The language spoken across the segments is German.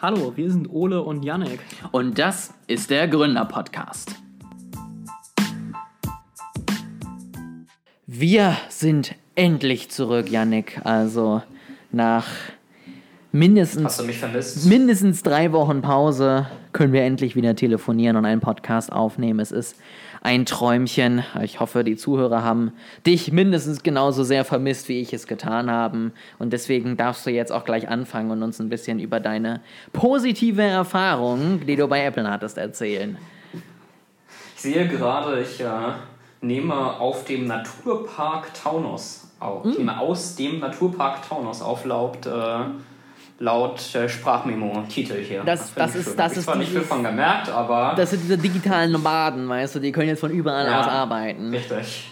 Hallo, wir sind Ole und Yannick. Und das ist der Gründer-Podcast. Wir sind endlich zurück, Yannick. Also nach mindestens, Hast du mich vermisst? mindestens drei Wochen Pause können wir endlich wieder telefonieren und einen Podcast aufnehmen. Es ist ein Träumchen. Ich hoffe, die Zuhörer haben dich mindestens genauso sehr vermisst, wie ich es getan habe. Und deswegen darfst du jetzt auch gleich anfangen und uns ein bisschen über deine positive Erfahrung, die du bei Apple hattest, erzählen. Ich sehe gerade, ich äh, nehme auf dem Naturpark Taunus auf. Ich nehme aus dem Naturpark Taunus auf laut, äh, laut äh, Sprachmemo-Titel hier. Das- das ich ist- das ich ist zwar nicht viel dieses- von gemerkt, aber Das sind diese digitalen Nomaden, weißt du, die können jetzt von überall Ja. aus arbeiten. richtig.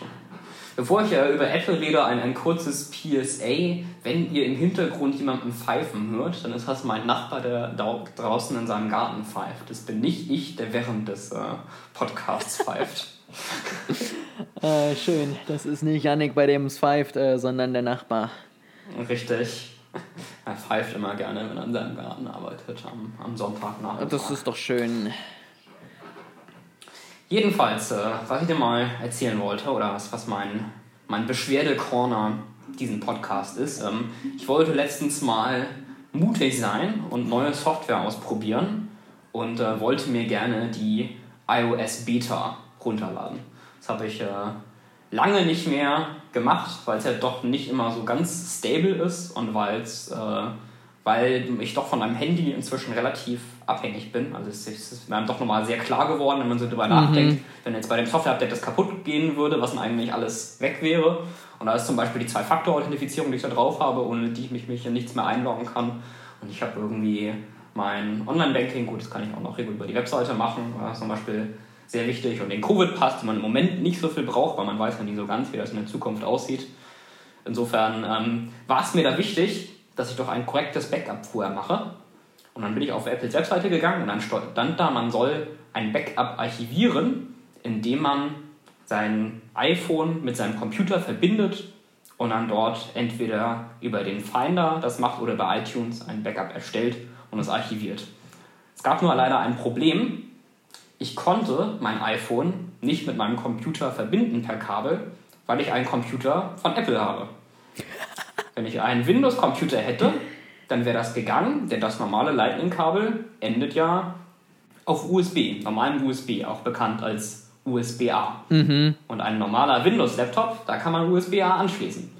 Bevor ich äh, über Apple rede, ein, ein kurzes PSA. Wenn ihr im Hintergrund jemanden pfeifen hört, dann ist das mein Nachbar, der da draußen in seinem Garten pfeift. Das bin nicht ich, der während des äh, Podcasts pfeift. Äh, schön, das ist nicht Yannick, bei dem es pfeift, äh, sondern der Nachbar. Richtig. Er pfeift immer gerne, wenn er in seinem Garten arbeitet, am, am Sonntagnachmittag. Das ist doch schön. Jedenfalls, äh, was ich dir mal erzählen wollte, oder was, was mein, mein Beschwerde-Corner diesen Podcast ist, ähm, ich wollte letztens mal mutig sein und neue Software ausprobieren und äh, wollte mir gerne die iOS Beta runterladen. Das habe ich äh, lange nicht mehr gemacht, weil es ja doch nicht immer so ganz stable ist und weil's, äh, weil ich doch von einem Handy inzwischen relativ abhängig bin. Also es ist, mir doch nochmal sehr klar geworden, wenn man so drüber nachdenkt, wenn jetzt bei dem Software-Update das kaputt gehen würde, was dann eigentlich alles weg wäre. Und da ist zum Beispiel die Zwei-Faktor-Authentifizierung, die ich da drauf habe, ohne die ich mich, mich in nichts mehr einloggen kann. Und ich habe irgendwie mein Online-Banking, gut, das kann ich auch noch regulär über die Webseite machen, zum Beispiel sehr wichtig. Und den Covid-Pass, den man im Moment nicht so viel braucht, weil man weiß ja nie so ganz, wie das in der Zukunft aussieht. Insofern ähm, war es mir da wichtig, dass ich doch ein korrektes Backup vorher mache. Und dann bin ich auf Apples Webseite gegangen und dann stand da, man soll ein Backup archivieren, indem man sein iPhone mit seinem Computer verbindet und dann dort entweder über den Finder das macht oder bei iTunes ein Backup erstellt und es archiviert. Es gab nur leider ein Problem. Ich konnte mein iPhone nicht mit meinem Computer verbinden per Kabel, weil ich einen Computer von Apple habe. Wenn ich einen Windows-Computer hätte, dann wäre das gegangen, denn das normale Lightning-Kabel endet ja auf USB, normalem USB, auch bekannt als USB-A. Und ein normaler Windows-Laptop, da kann man USB-A anschließen.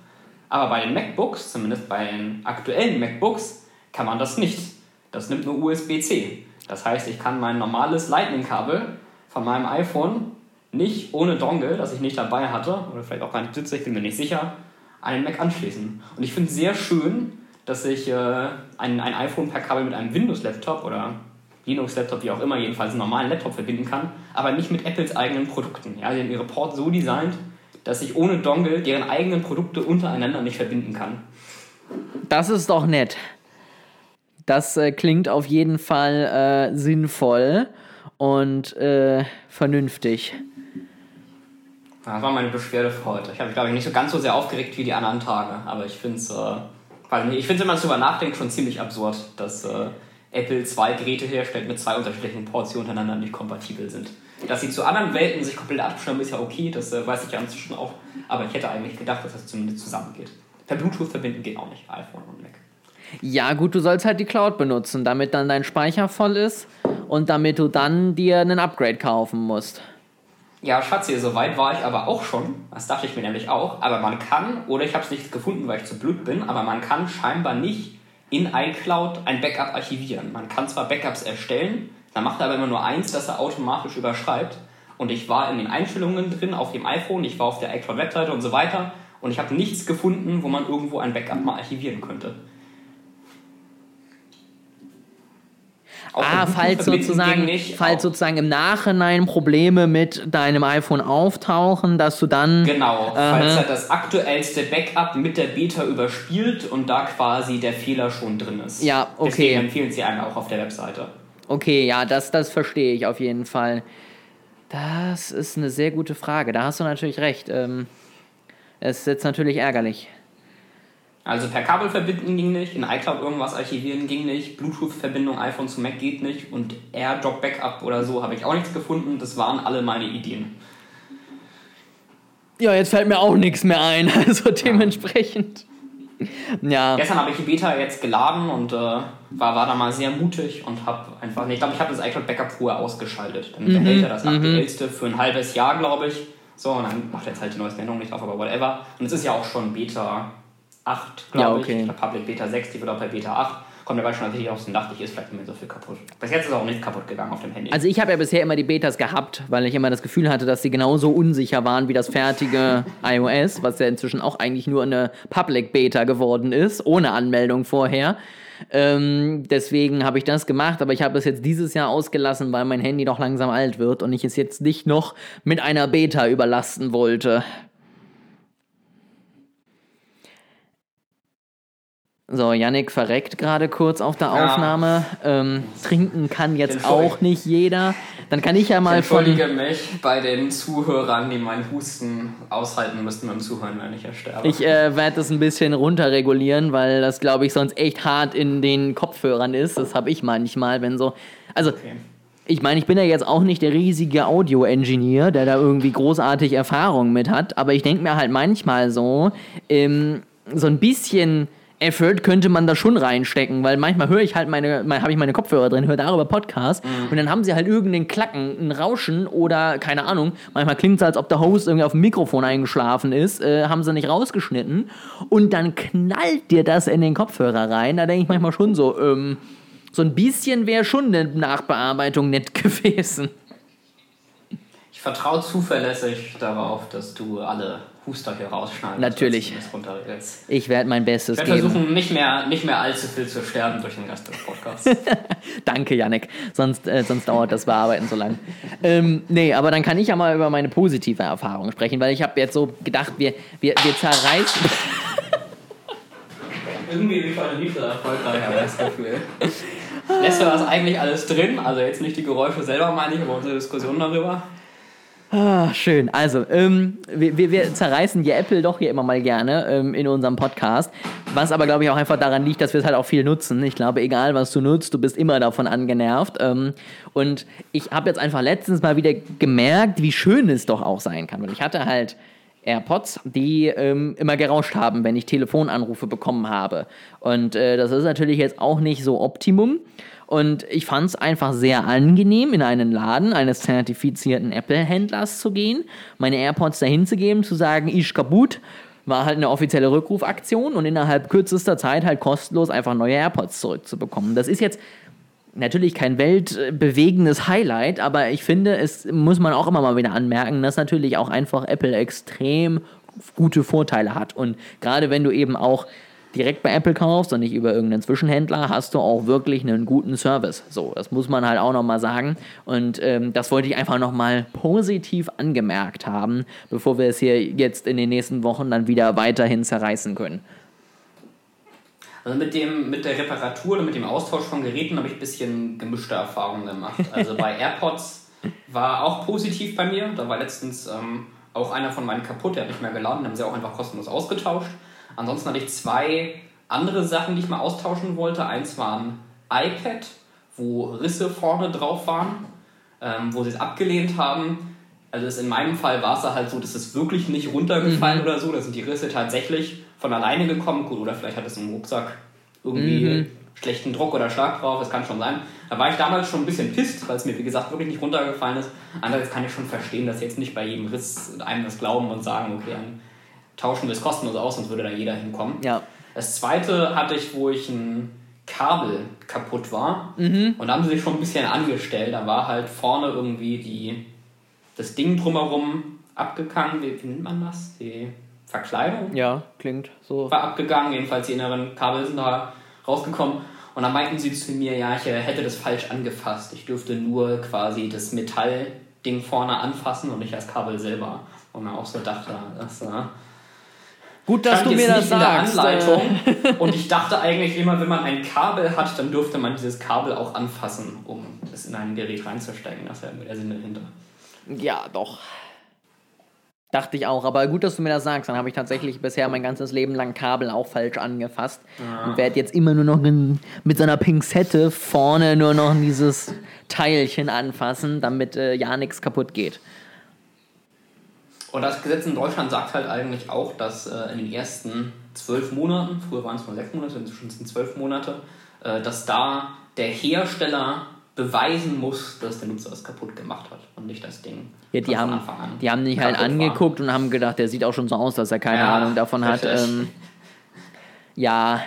Aber bei den MacBooks, zumindest bei den aktuellen MacBooks, kann man das nicht. Das nimmt nur USB-C. Das heißt, ich kann mein normales Lightning-Kabel von meinem iPhone nicht ohne Dongle, das ich nicht dabei hatte, oder vielleicht auch gar nicht sitze, ich bin mir nicht sicher, an den Mac anschließen. Und ich finde es sehr schön, dass ich äh, ein, ein iPhone per Kabel mit einem Windows-Laptop oder Linux-Laptop, wie auch immer, jedenfalls einen normalen Laptop verbinden kann, aber nicht mit Apples eigenen Produkten. Ja, die haben ihre Port so designt, dass ich ohne Dongle deren eigenen Produkte untereinander nicht verbinden kann. Das ist doch nett. Das äh, klingt auf jeden Fall äh, sinnvoll und äh, vernünftig. Das war meine Beschwerde für heute. Ich habe mich, glaube ich, nicht so ganz so sehr aufgeregt wie die anderen Tage, aber ich finde es, äh, ich finde, wenn man darüber nachdenkt, schon ziemlich absurd, dass äh, Apple zwei Geräte herstellt mit zwei unterschiedlichen Ports, die untereinander nicht kompatibel sind. Dass sie zu anderen Welten sich komplett abstimmen, ist ja okay, das äh, weiß ich ja inzwischen auch, aber ich hätte eigentlich gedacht, dass das zumindest zusammengeht. Per Bluetooth verbinden geht auch nicht, iPhone und Mac. Ja, gut, du sollst halt die Cloud benutzen, damit dann dein Speicher voll ist und damit du dann dir einen Upgrade kaufen musst. Ja, Schatzi, so weit war ich aber auch schon. Das dachte ich mir nämlich auch. Aber man kann, oder ich habe es nicht gefunden, weil ich zu blöd bin, aber man kann scheinbar nicht in iCloud ein Backup archivieren. Man kann zwar Backups erstellen, dann macht er aber immer nur eins, das er automatisch überschreibt. Und ich war in den Einstellungen drin auf dem iPhone, ich war auf der iCloud-Webseite und so weiter. Und ich habe nichts gefunden, wo man irgendwo ein Backup mal archivieren könnte. Auch Ah, falls sozusagen, nicht, falls sozusagen im Nachhinein Probleme mit deinem iPhone auftauchen, dass du dann. Genau, Aha. falls er das aktuellste Backup mit der Beta überspielt und da quasi der Fehler schon drin ist. Ja, okay. Deswegen empfehlen sie einen auch auf der Webseite. Okay, ja, das, das verstehe ich auf jeden Fall. Das ist eine sehr gute Frage. Da hast du natürlich recht. Ähm, es ist jetzt natürlich ärgerlich. Also per Kabel verbinden ging nicht, in iCloud irgendwas archivieren ging nicht, Bluetooth-Verbindung iPhone zu Mac geht nicht und AirDrop Backup oder so habe ich auch nichts gefunden. Das waren alle meine Ideen. Ja, jetzt fällt mir auch nichts mehr ein, also dementsprechend. Ja. Gestern habe ich die Beta jetzt geladen und äh, war, war da mal sehr mutig und habe einfach, ich glaube, ich habe das iCloud Backup vorher ausgeschaltet. Dann Mhm, behält er das aktuellste für ein halbes Jahr, glaube ich. So, und dann macht er jetzt halt die neueste Änderung nicht drauf, aber whatever. Und es ist ja auch schon Beta 8, glaube Ja, okay. ich. Oder Public Beta 6, die wird auch bei Beta 8. Kommt dabei schon tatsächlich aus dem dachte ich, ist vielleicht nicht mehr so viel kaputt. Bis jetzt ist auch nicht kaputt gegangen auf dem Handy. Also ich habe ja bisher immer die Betas gehabt, weil ich immer das Gefühl hatte, dass sie genauso unsicher waren wie das fertige iOS, was ja inzwischen auch eigentlich nur eine Public Beta geworden ist, ohne Anmeldung vorher. Ähm, deswegen habe ich das gemacht, aber ich habe es jetzt dieses Jahr ausgelassen, weil mein Handy doch langsam alt wird und ich es jetzt nicht noch mit einer Beta überlasten wollte. So, Yannick verreckt gerade kurz auf der Ja. Aufnahme. Ähm, trinken kann jetzt auch nicht jeder. Dann kann ich ja ich mal von. entschuldige mich bei den Zuhörern, die meinen Husten aushalten müssten beim Zuhören, wenn ich ersterbe. Ich äh, werde das ein bisschen runterregulieren, weil das, glaube ich, sonst echt hart in den Kopfhörern ist. Das habe ich manchmal, wenn so. Also, Okay. ich meine, ich bin ja jetzt auch nicht der riesige Audio-Engineer, der da irgendwie großartig Erfahrung mit hat, aber ich denke mir halt manchmal so, ähm, so ein bisschen Effort könnte man da schon reinstecken, weil manchmal höre ich halt meine, mein, habe ich meine Kopfhörer drin, höre darüber Podcast und dann haben sie halt irgendeinen Klacken, ein Rauschen oder keine Ahnung. Manchmal klingt es, als ob der Host irgendwie auf dem Mikrofon eingeschlafen ist, äh, haben sie nicht rausgeschnitten und dann knallt dir das in den Kopfhörer rein. Da denke ich manchmal schon so, ähm, so ein bisschen wäre schon eine Nachbearbeitung nett gewesen. Ich vertraue zuverlässig darauf, dass du alle Huster hier rausschneidest. Natürlich. Ich werde mein Bestes geben. versuchen, nicht mehr, nicht mehr allzu viel zu sterben durch den Rest des Podcasts. Danke, Yannick. Sonst, äh, sonst dauert das Bearbeiten so lang. Ähm, nee, aber dann kann ich ja mal über meine positive Erfahrung sprechen, weil ich habe jetzt so gedacht, wir, wir, wir zerreißen. Irgendwie heute nicht so erfolgreich, habe das Gefühl. Lässt du das eigentlich alles drin? Also jetzt nicht die Geräusche selber, meine ich, aber unsere Diskussion darüber. Ah, schön. Also, ähm, wir, wir, zerreißen die Apple doch hier immer mal gerne ähm, in unserem Podcast. Was aber, glaube ich, auch einfach daran liegt, dass wir es halt auch viel nutzen. Ich glaube, egal was du nutzt, du bist immer davon angenervt. Ähm, und ich habe jetzt einfach letztens mal wieder gemerkt, wie schön es doch auch sein kann. Weil ich hatte halt AirPods, die ähm, immer gerauscht haben, wenn ich Telefonanrufe bekommen habe. Und äh, das ist natürlich jetzt auch nicht so Optimum. Und ich fand es einfach sehr angenehm, in einen Laden eines zertifizierten Apple-Händlers zu gehen, meine AirPods dahin zu geben, zu sagen, ich kaputt. War halt eine offizielle Rückrufaktion und innerhalb kürzester Zeit halt kostenlos einfach neue AirPods zurückzubekommen. Das ist jetzt natürlich kein weltbewegendes Highlight, aber ich finde, es muss man auch immer mal wieder anmerken, dass natürlich auch einfach Apple extrem gute Vorteile hat. Und gerade wenn du eben auch direkt bei Apple kaufst und nicht über irgendeinen Zwischenhändler, hast du auch wirklich einen guten Service. So, das muss man halt auch nochmal sagen. Und ähm, das wollte ich einfach nochmal positiv angemerkt haben, bevor wir es hier jetzt in den nächsten Wochen dann wieder weiterhin zerreißen können. Also mit, dem, mit der Reparatur oder mit dem Austausch von Geräten habe ich ein bisschen gemischte Erfahrungen gemacht. Also bei AirPods war auch positiv bei mir. Da war letztens ähm, auch einer von meinen kaputt, der hat nicht mehr geladen, den haben sie auch einfach kostenlos ausgetauscht. Ansonsten hatte ich zwei andere Sachen, die ich mal austauschen wollte. Eins war ein iPad, wo Risse vorne drauf waren, ähm, wo sie es abgelehnt haben. Also es in meinem Fall war es da halt so, dass es wirklich nicht runtergefallen oder so. Da sind die Risse tatsächlich von alleine gekommen. Gut, oder vielleicht hat es im Rucksack irgendwie schlechten Druck oder Schlag drauf. Das kann schon sein. Da war ich damals schon ein bisschen pisst, weil es mir, wie gesagt, wirklich nicht runtergefallen ist. Andererseits kann ich schon verstehen, dass jetzt nicht bei jedem Riss einem das glauben und sagen, okay, dann tauschen wir es kostenlos aus, sonst würde da jeder hinkommen. Ja. Das zweite hatte ich, wo ich ein Kabel kaputt war. Und da haben sie sich schon ein bisschen angestellt. Da war halt vorne irgendwie die, das Ding drumherum abgegangen. Wie, wie nennt man das? Die Verkleidung Ja, klingt so. war abgegangen. Jedenfalls die inneren Kabel sind da rausgekommen. Und dann meinten sie zu mir, ja, ich hätte das falsch angefasst. Ich dürfte nur quasi das Metallding vorne anfassen und nicht das Kabel selber. Und man auch so dachte, das Gut, dass stand du mir das sagst. Anleitung. Und ich dachte eigentlich immer, wenn man ein Kabel hat, dann dürfte man dieses Kabel auch anfassen, um es in ein Gerät reinzustecken. Das irgendwie der Sinn dahinter. ja, doch. Dachte ich auch, aber gut, dass du mir das sagst. Dann habe ich tatsächlich bisher mein ganzes Leben lang Kabel auch falsch angefasst. Ja. Und werde jetzt immer nur noch in, mit so einer Pinzette vorne nur noch dieses Teilchen anfassen, damit äh, ja nichts kaputt geht. Und das Gesetz in Deutschland sagt halt eigentlich auch, dass äh, in den ersten zwölf Monaten, früher waren es nur sechs Monate, inzwischen sind es zwölf Monate, äh, dass da der Hersteller beweisen muss, dass der Nutzer es kaputt gemacht hat und nicht das Ding. Ja, die haben, Anfang an die haben dich halt kaputt war. angeguckt und haben gedacht, der sieht auch schon so aus, dass er keine Ja, Ahnung davon hat. richtig. Ähm, ja,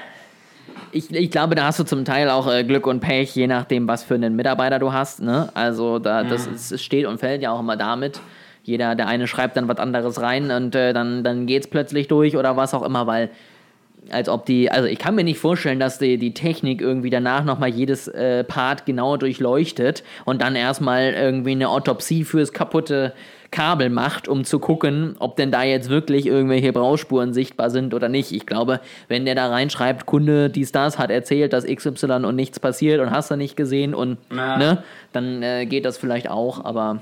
ich, ich glaube, da hast du zum Teil auch äh, Glück und Pech, je nachdem, was für einen Mitarbeiter du hast. Ne? Also da, das es steht und fällt ja auch immer damit. Jeder, der eine schreibt dann was anderes rein und äh, dann, dann geht es plötzlich durch oder was auch immer, weil als ob die, also ich kann mir nicht vorstellen, dass die, die Technik irgendwie danach nochmal jedes äh, Part genau durchleuchtet und dann erstmal irgendwie eine Autopsie fürs kaputte Kabel macht, um zu gucken, ob denn da jetzt wirklich irgendwelche Brauspuren sichtbar sind oder nicht. Ich glaube, wenn der da reinschreibt, Kunde dies, das hat erzählt, dass XY und nichts passiert und hast du nicht gesehen und Ja. ne, dann äh, geht das vielleicht auch, aber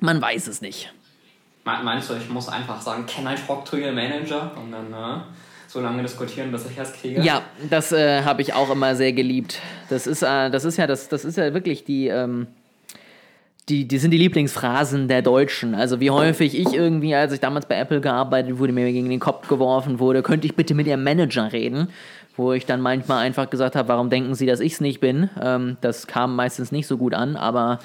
man weiß es nicht. Me- Meinst du, ich muss einfach sagen, can I talk to your manager? Und dann äh, so lange diskutieren, bis ich es kriege? Ja, das äh, habe ich auch immer sehr geliebt. Das ist, äh, das ist ja, das, das ist ja wirklich die, ähm, die, die sind die Lieblingsphrasen der Deutschen. Also wie häufig ich irgendwie, als ich damals bei Apple gearbeitet wurde, mir gegen den Kopf geworfen wurde, könnte ich bitte mit Ihrem Manager reden? Wo ich dann manchmal einfach gesagt habe, warum denken Sie, dass ich es nicht bin? Ähm, das kam meistens nicht so gut an, aber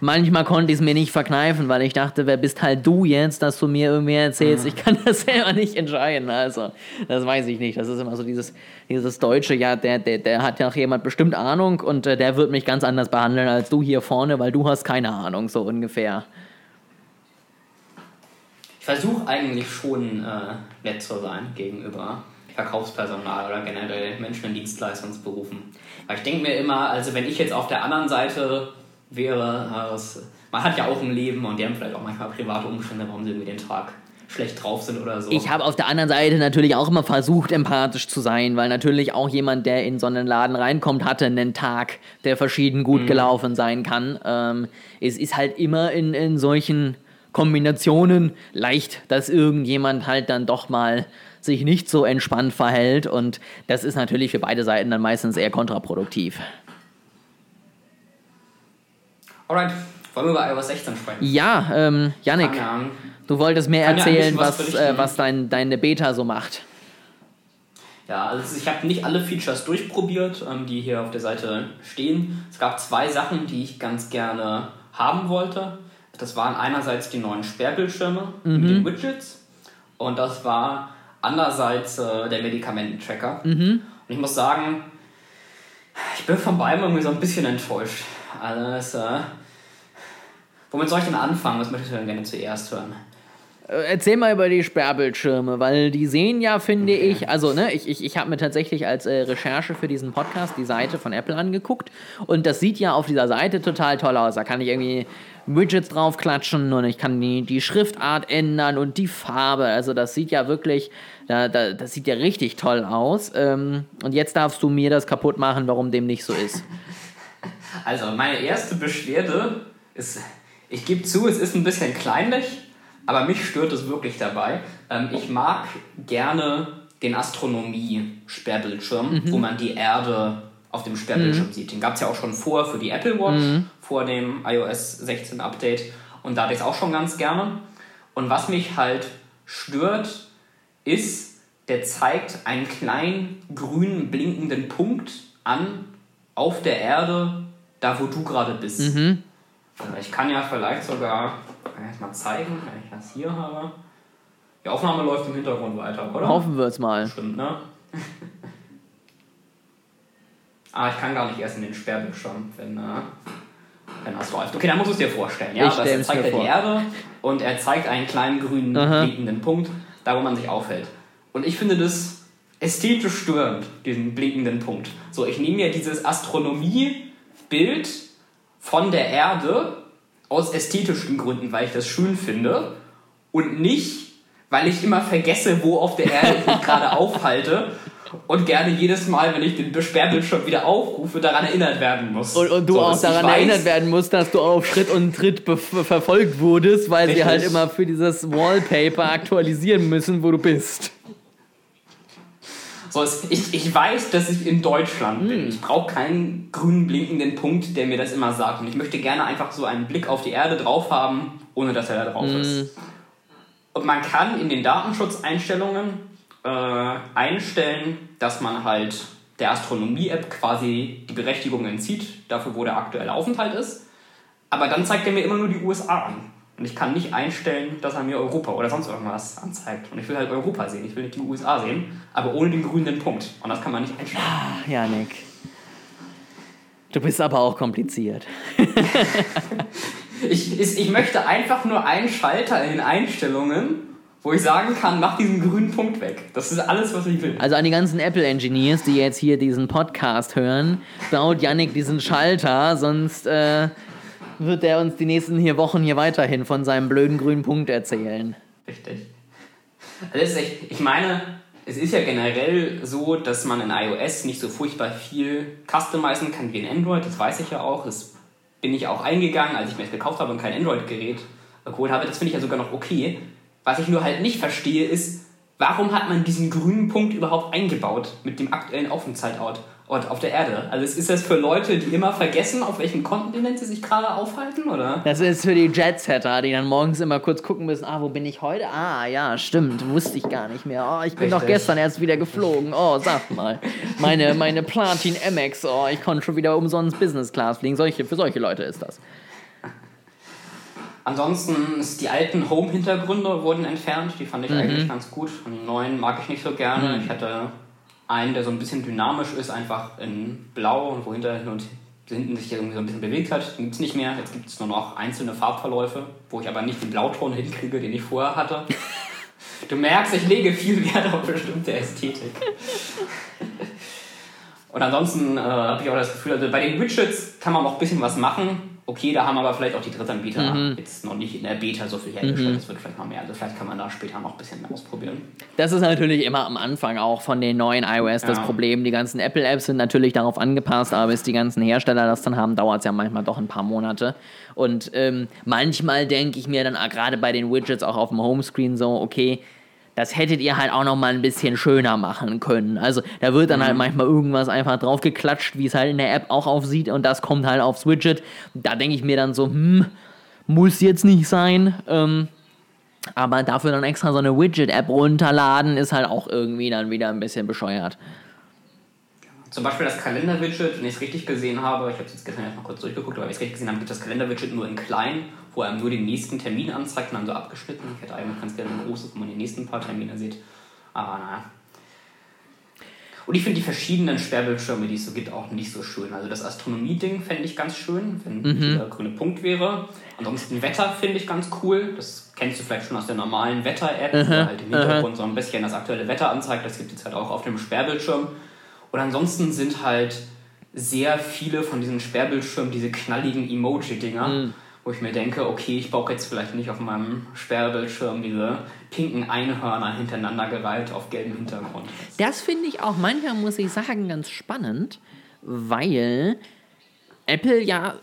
manchmal konnte ich es mir nicht verkneifen, weil ich dachte, wer bist halt du jetzt, dass du mir irgendwie erzählst, ich kann das selber nicht entscheiden. Also, das weiß ich nicht. Das ist immer so dieses, dieses Deutsche, ja, der, der, der hat ja auch jemand bestimmt Ahnung und äh, der wird mich ganz anders behandeln als du hier vorne, weil du hast keine Ahnung, so ungefähr. Ich versuche eigentlich schon äh, nett zu sein gegenüber Verkaufspersonal oder generell Menschen in Dienstleistungsberufen. Weil ich denke mir immer, also wenn ich jetzt auf der anderen Seite wäre, das, man hat ja auch ein Leben und die haben vielleicht auch manchmal private Umstände, warum sie irgendwie den Tag schlecht drauf sind oder so. Ich habe auf der anderen Seite natürlich auch immer versucht, empathisch zu sein, weil natürlich auch jemand, der in so einen Laden reinkommt, hatte einen Tag, der verschieden gut gelaufen sein kann. Ähm, es ist halt immer in, in solchen Kombinationen leicht, dass irgendjemand halt dann doch mal sich nicht so entspannt verhält und das ist natürlich für beide Seiten dann meistens eher kontraproduktiv. Alright, wollen wir über iOS 16 sprechen? Ja, ähm, Yannick, du wolltest mir Kann erzählen, was was, äh, was dein, deine Beta so macht. Ja, also ich habe nicht alle Features durchprobiert, ähm, die hier auf der Seite stehen. Es gab zwei Sachen, die ich ganz gerne haben wollte. Das waren einerseits die neuen Sperrbildschirme mit den Widgets und das war andererseits äh, der Medikamententracker. Und ich muss sagen, ich bin von beidem irgendwie so ein bisschen enttäuscht. Das, äh, womit soll ich denn anfangen? Was möchtest du denn gerne zuerst hören? Äh, Erzähl mal über die Sperrbildschirme, weil die sehen ja, finde ich, also ne, ich, ich, ich habe mir tatsächlich als äh, Recherche für diesen Podcast die Seite von Apple angeguckt und das sieht ja auf dieser Seite total toll aus. Da kann ich irgendwie Widgets draufklatschen und ich kann die, die Schriftart ändern und die Farbe. Also das sieht ja wirklich, da, da, das sieht ja richtig toll aus. Ähm, und jetzt darfst du mir das kaputt machen, warum dem nicht so ist. Also, meine erste Beschwerde ist, ich gebe zu, es ist ein bisschen kleinlich, aber mich stört es wirklich dabei. Ähm, ich mag gerne den Astronomie-Sperrbildschirm, wo man die Erde auf dem Sperrbildschirm sieht. Den gab es ja auch schon vor für die Apple Watch, vor dem iOS 16 Update. Und da hatte ich es auch schon ganz gerne. Und was mich halt stört, ist, der zeigt einen kleinen grünen blinkenden Punkt an auf der Erde, da wo du gerade bist. Also ich kann ja vielleicht sogar kann ich mal zeigen, wenn ich das hier habe. Die Aufnahme läuft im Hintergrund weiter, oder? Hoffen wir es mal. Stimmt, ne? ah, ich kann gar nicht erst in den Sperrbildschirm, wenn, äh, wenn das läuft. Okay, dann musst du es dir vorstellen. Ja, Ich das zeigt mir er die vor. Erde und er zeigt einen kleinen grünen blinkenden Punkt, da wo man sich aufhält. Und ich finde das ästhetisch störend, diesen blinkenden Punkt. So, ich nehme mir dieses Astronomiebild von der Erde aus ästhetischen Gründen, weil ich das schön finde und nicht, weil ich immer vergesse, wo auf der Erde ich mich gerade aufhalte und gerne jedes Mal, wenn ich den Sperrbildschirm wieder aufrufe, daran erinnert werden muss. Und, und du So, auch daran erinnert werden musst, dass du auf Schritt und Tritt verfolgt wurdest, weil sie Richtig. halt immer für dieses Wallpaper aktualisieren müssen, wo du bist. So, ich, ich weiß, dass ich in Deutschland Hm. bin. Ich brauche keinen grünen blinkenden Punkt, der mir das immer sagt. Und ich möchte gerne einfach so einen Blick auf die Erde drauf haben, ohne dass er da drauf Hm. ist. Und man kann in den Datenschutzeinstellungen äh, einstellen, dass man halt der Astronomie-App quasi die Berechtigung entzieht, dafür, wo der aktuelle Aufenthalt ist. Aber dann zeigt er mir immer nur die USA an. Und ich kann nicht einstellen, dass er mir Europa oder sonst irgendwas anzeigt. Und ich will halt Europa sehen, ich will nicht die USA sehen, aber ohne den grünen Punkt. Und das kann man nicht einstellen. Ach, Janik. Du bist aber auch kompliziert. Ich, ich, ich möchte einfach nur einen Schalter in den Einstellungen, wo ich sagen kann, mach diesen grünen Punkt weg. Das ist alles, was ich will. Also an die ganzen Apple-Engineers, die jetzt hier diesen Podcast hören, baut Yannick diesen Schalter, sonst äh, wird er uns die nächsten hier Wochen hier weiterhin von seinem blöden grünen Punkt erzählen. Richtig. Also echt, ich meine, es ist ja generell so, dass man in iOS nicht so furchtbar viel customizen kann wie in Android. Das weiß ich ja auch. Das bin ich auch eingegangen, als ich mir das gekauft habe und kein Android-Gerät geholt habe. Das finde ich ja sogar noch okay. Was ich nur halt nicht verstehe, ist, warum hat man diesen grünen Punkt überhaupt eingebaut mit dem aktuellen Aufenthaltsort Ort auf der Erde? Also ist das für Leute, die immer vergessen, auf welchem Kontinent sie sich gerade aufhalten, oder? Das ist für die Jetsetter, die dann morgens immer kurz gucken müssen, ah, wo bin ich heute? Ah, ja, stimmt, wusste ich gar nicht mehr. Oh, ich bin doch Richtig. gestern erst wieder geflogen. Oh, sag mal. Meine, meine Platin MX, oh, ich konnte schon wieder umsonst Business Class fliegen. Solche, für solche Leute ist das. Ansonsten ist die alten Home-Hintergründe wurden entfernt. Die fand ich eigentlich ganz gut. Und die neuen mag ich nicht so gerne. Ich hatte einen, der so ein bisschen dynamisch ist, einfach in blau und wo hinter hin und hinten sich irgendwie so ein bisschen bewegt hat. Den gibt es nicht mehr. Jetzt gibt es nur noch einzelne Farbverläufe, wo ich aber nicht den Blauton hinkriege, den ich vorher hatte. Du merkst, ich lege viel Wert auf bestimmte Ästhetik. Und ansonsten äh, habe ich auch das Gefühl, also bei den Widgets kann man noch ein bisschen was machen. Okay, da haben aber vielleicht auch die Drittanbieter jetzt noch nicht in der Beta so viel hergestellt. Das wird vielleicht noch mehr. Also vielleicht kann man da später noch ein bisschen mehr ausprobieren. Das ist natürlich immer am Anfang auch von den neuen iOS das Ja. Problem. Die ganzen Apple-Apps sind natürlich darauf angepasst, aber bis die ganzen Hersteller das dann haben, dauert es ja manchmal doch ein paar Monate. Und ähm, manchmal denke ich mir dann ah, gerade bei den Widgets auch auf dem Homescreen so, okay, das hättet ihr halt auch noch mal ein bisschen schöner machen können. Also da wird dann halt manchmal irgendwas einfach drauf geklatscht, wie es halt in der App auch aussieht und das kommt halt aufs Widget. Da denke ich mir dann so, hm, muss jetzt nicht sein. Ähm, aber dafür dann extra so eine Widget-App runterladen, ist halt auch irgendwie dann wieder ein bisschen bescheuert. Zum Beispiel das Kalender-Widget, wenn ich es richtig gesehen habe, ich habe es jetzt gestern erst mal kurz durchgeguckt, aber wenn ich es richtig gesehen habe, gibt das Kalender-Widget nur in klein, wo er einem nur den nächsten Termin anzeigt und dann so abgeschnitten. Ich hätte eigentlich ganz gerne ein großes, wo man die nächsten paar Termine sieht. Aber naja. Und ich finde die verschiedenen Sperrbildschirme, die es so gibt, auch nicht so schön. Also das Astronomie-Ding fände ich ganz schön, wenn dieser grüne Punkt wäre. Ansonsten Wetter finde ich ganz cool. Das kennst du vielleicht schon aus der normalen Wetter-App, wo halt im Hintergrund so ein bisschen das aktuelle Wetter anzeigt. Das gibt es halt auch auf dem Sperrbildschirm. Und ansonsten sind halt sehr viele von diesen Sperrbildschirmen diese knalligen Emoji-Dinger, wo ich mir denke, okay, ich brauche jetzt vielleicht nicht auf meinem Sperrbildschirm diese pinken Einhörner hintereinander gereiht auf gelbem Hintergrund. Das finde ich auch manchmal, muss ich sagen, ganz spannend, weil Apple ja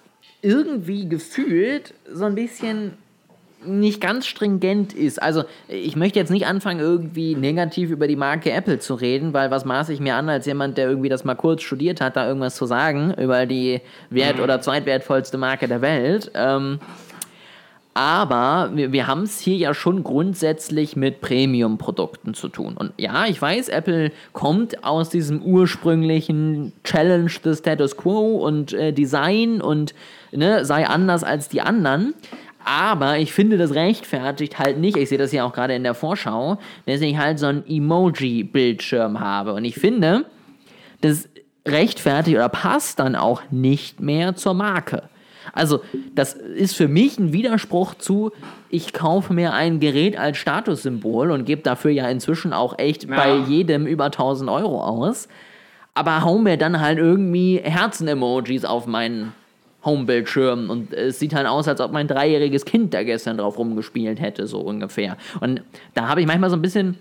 irgendwie gefühlt so ein bisschen nicht ganz stringent ist. Also ich möchte jetzt nicht anfangen, irgendwie negativ über die Marke Apple zu reden, weil was maße ich mir an, als jemand, der irgendwie das mal kurz studiert hat, da irgendwas zu sagen über die wert- oder zweitwertvollste Marke der Welt. Ähm, aber wir, wir haben es hier ja schon grundsätzlich mit Premium-Produkten zu tun. Und ja, ich weiß, Apple kommt aus diesem ursprünglichen Challenge des Status Quo und äh, Design und ne, sei anders als die anderen. Aber ich finde, das rechtfertigt halt nicht, ich sehe das ja auch gerade in der Vorschau, dass ich halt so einen Emoji-Bildschirm habe. Und ich finde, das rechtfertigt oder passt dann auch nicht mehr zur Marke. Also, das ist für mich ein Widerspruch zu, ich kaufe mir ein Gerät als Statussymbol und gebe dafür ja inzwischen auch echt Ja. bei jedem über 1000 Euro aus. Aber hau mir dann halt irgendwie Herzen-Emojis auf meinen Homebildschirm und es sieht halt aus, als ob mein dreijähriges Kind da gestern drauf rumgespielt hätte, so ungefähr. Und da habe ich manchmal so ein bisschen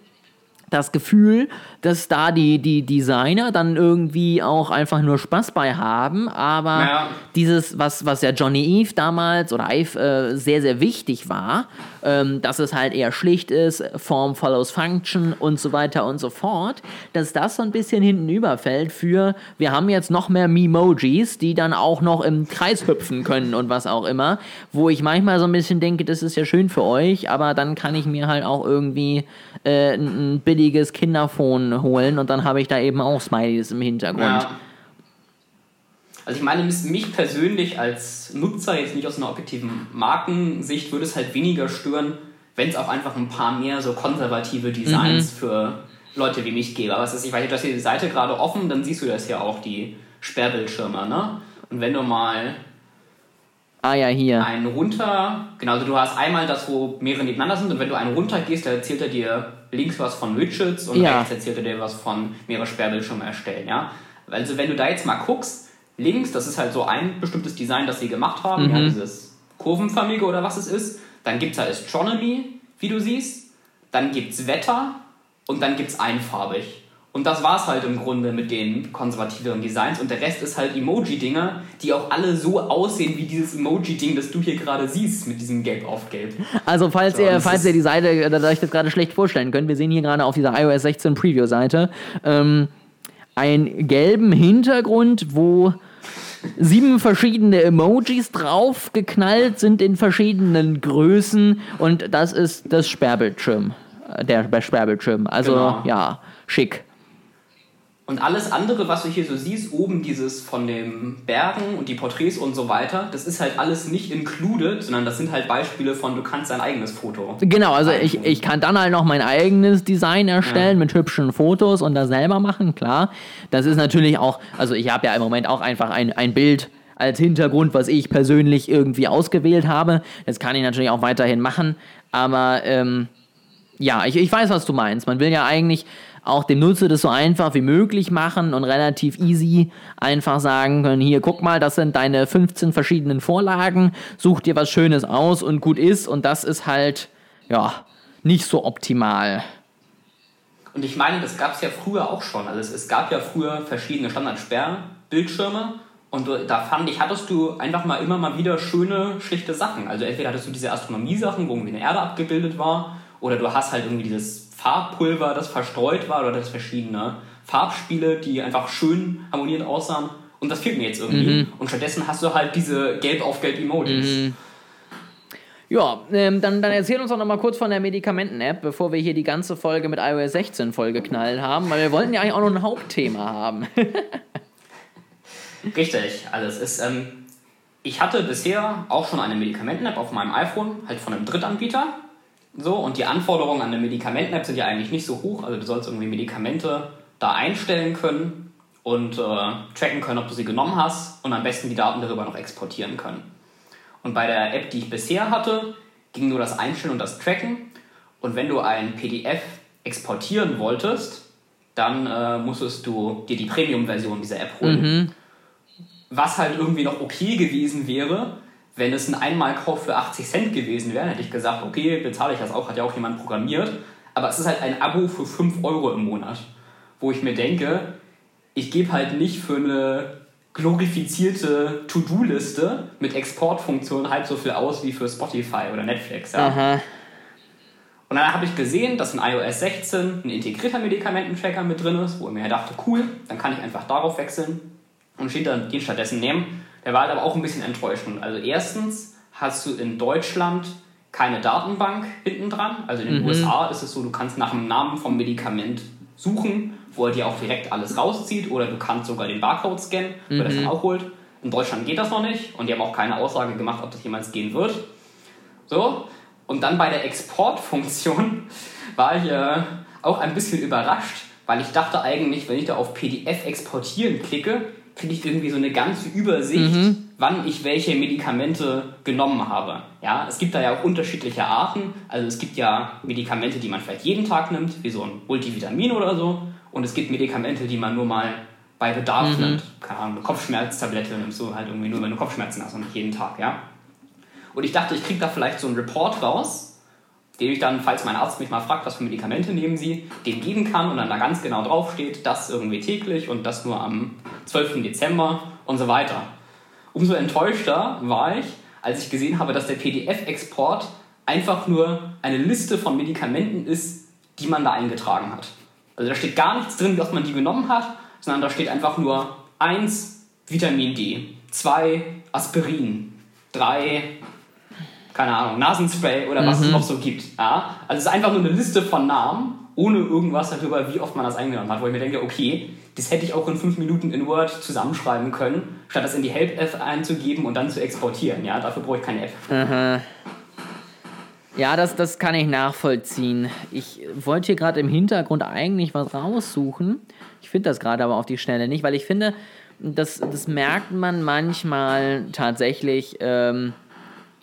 das Gefühl, dass da die, die Designer dann irgendwie auch einfach nur Spaß bei haben, aber Ja. dieses, was, was ja Johnny Eve damals oder Ive äh, sehr, sehr wichtig war, ähm, dass es halt eher schlicht ist, Form follows Function und so weiter und so fort, dass das so ein bisschen hinten überfällt für, wir haben jetzt noch mehr Memojis, die dann auch noch im Kreis hüpfen können und was auch immer, wo ich manchmal so ein bisschen denke, das ist ja schön für euch, aber dann kann ich mir halt auch irgendwie äh, ein, billiges Kinderphone holen und dann habe ich da eben auch Smileys im Hintergrund. Ja. Also ich meine, mich- persönlich als Nutzer, jetzt nicht aus einer objektiven Markensicht, würde es halt weniger stören, wenn es auch einfach ein paar mehr so konservative Designs für Leute wie mich gäbe. Aber es ist, ich weiß nicht, du hast hier die Seite gerade offen, dann siehst du das ja auch, die Sperrbildschirme, ne? Und wenn du mal Ah ja, hier. einen runter, genau, also du hast einmal das, wo mehrere nebeneinander sind und wenn du einen runter gehst, da erzählt er dir links was von Widgets und Ja. rechts erzählt er dir was von mehrere Sperrbildschirme erstellen, ja. Also wenn du da jetzt mal guckst, links, das ist halt so ein bestimmtes Design, das sie gemacht haben, Mhm. ja, dieses kurvenförmige oder was es ist. Dann gibt es halt Astronomy, wie du siehst. Dann gibt es Wetter und dann gibt es einfarbig. Und das war's halt im Grunde mit den konservativeren Designs. Und der Rest ist halt Emoji-Dinger, die auch alle so aussehen wie dieses Emoji-Ding, das du hier gerade siehst, mit diesem Gelb auf Gelb. Also falls So, ihr, falls ihr die Seite, äh, da euch das gerade schlecht vorstellen könnt, wir sehen hier gerade auf dieser iOS 16 Preview-Seite ähm, einen gelben Hintergrund, wo sieben verschiedene Emojis drauf geknallt sind in verschiedenen Größen und das ist das Sperrbildschirm. äh, Der Sperrbildschirm. Also Genau. ja, schick. Und alles andere, was du hier so siehst, oben dieses von den Bergen und die Porträts und so weiter, das ist halt alles nicht included, sondern das sind halt Beispiele von, du kannst dein eigenes Foto. Genau, also ich, ich kann dann halt noch mein eigenes Design erstellen mit hübschen Fotos und das selber machen, klar. Das ist natürlich auch, also ich habe ja im Moment auch einfach ein, ein Bild als Hintergrund, was ich persönlich irgendwie ausgewählt habe. Das kann ich natürlich auch weiterhin machen, aber ähm, ja, ich, ich weiß, was du meinst. Man will ja eigentlich auch dem Nutzer das so einfach wie möglich machen und relativ easy einfach sagen können, hier, guck mal, das sind deine 15 verschiedenen Vorlagen, such dir was Schönes aus und gut ist und das ist halt, ja, nicht so optimal. Und ich meine, das gab es ja früher auch schon. Also es, es gab ja früher verschiedene Standard-Sperrbildschirme und da fand ich, hattest du einfach mal immer mal wieder schöne, schlichte Sachen. Also entweder hattest du diese Astronomie-Sachen, wo irgendwie eine Erde abgebildet war, oder du hast halt irgendwie dieses Farbpulver, das verstreut war, oder das verschiedene Farbspiele, die einfach schön harmoniert aussahen. Und das fehlt mir jetzt irgendwie. Und stattdessen hast du halt diese gelb auf gelb Emojis. Ja, ähm, dann, dann erzähl uns doch noch mal kurz von der Medikamenten-App, bevor wir hier die ganze Folge mit iOS 16 vollgeknallt haben, weil wir wollten ja eigentlich auch noch ein Hauptthema haben. Richtig, also es ist, ähm, ich hatte bisher auch schon eine Medikamenten-App auf meinem iPhone, halt von einem Drittanbieter. So, und die Anforderungen an eine Medikamenten-App sind ja eigentlich nicht so hoch. Also du sollst irgendwie Medikamente da einstellen können und äh, tracken können, ob du sie genommen hast und am besten die Daten darüber noch exportieren können. Und bei der App, die ich bisher hatte, ging nur das Einstellen und das Tracken. Und wenn du ein PDF exportieren wolltest, dann äh, musstest du dir die Premium-Version dieser App holen. Was halt irgendwie noch okay gewesen wäre, wenn es ein Einmalkauf für 80 Cent gewesen wäre, hätte ich gesagt, okay, bezahle ich das auch, hat ja auch jemand programmiert. Aber es ist halt ein Abo für 5 Euro im Monat, wo ich mir denke, ich gebe halt nicht für eine glorifizierte To-Do-Liste mit Exportfunktion halb so viel aus wie für Spotify oder Netflix. Ja? Aha. Und dann habe ich gesehen, dass in iOS 16 ein integrierter Medikamententracker mit drin ist, wo ich mir dachte, cool, dann kann ich einfach darauf wechseln und steht dann den stattdessen nehmen. Der war halt aber auch ein bisschen enttäuschend. Also erstens hast du in Deutschland keine Datenbank hinten dran. Also in den USA ist es so, du kannst nach dem Namen vom Medikament suchen, wo er dir auch direkt alles rauszieht oder du kannst sogar den Barcode scannen, wo er das dann auch holt. In Deutschland geht das noch nicht und die haben auch keine Aussage gemacht, ob das jemals gehen wird. So, und dann bei der Exportfunktion war ich äh, auch ein bisschen überrascht, weil ich dachte eigentlich, wenn ich da auf PDF exportieren klicke, kriege ich irgendwie so eine ganze Übersicht, wann ich welche Medikamente genommen habe. Ja, es gibt da ja auch unterschiedliche Arten. Also es gibt ja Medikamente, die man vielleicht jeden Tag nimmt, wie so ein Multivitamin oder so. Und es gibt Medikamente, die man nur mal bei Bedarf nimmt. Keine Ahnung, eine Kopfschmerztablette nimmst du halt irgendwie nur, wenn du Kopfschmerzen hast und nicht jeden Tag, ja. Und ich dachte, ich kriege da vielleicht so einen Report raus, den ich dann, falls mein Arzt mich mal fragt, was für Medikamente nehmen Sie, dem geben kann und dann da ganz genau draufsteht, das irgendwie täglich und das nur am 12. Dezember und so weiter. Umso enttäuschter war ich, als ich gesehen habe, dass der PDF-Export einfach nur eine Liste von Medikamenten ist, die man da eingetragen hat. Also da steht gar nichts drin, oft man die genommen hat, sondern da steht einfach nur 1 Vitamin D, 2 Aspirin, 3 keine Ahnung, Nasenspray oder was mhm. es noch so gibt. Ja? Also es ist einfach nur eine Liste von Namen, ohne irgendwas darüber, wie oft man das eingenommen hat, wo ich mir denke, okay, das hätte ich auch in fünf Minuten in Word zusammenschreiben können, statt das in die Help-App einzugeben und dann zu exportieren. Ja, dafür brauche ich keine App. Mhm. Ja, das, das kann ich nachvollziehen. Ich wollte hier gerade im Hintergrund eigentlich was raussuchen. Ich finde das gerade aber auf die Schnelle nicht, weil ich finde, das, das merkt man manchmal tatsächlich ähm,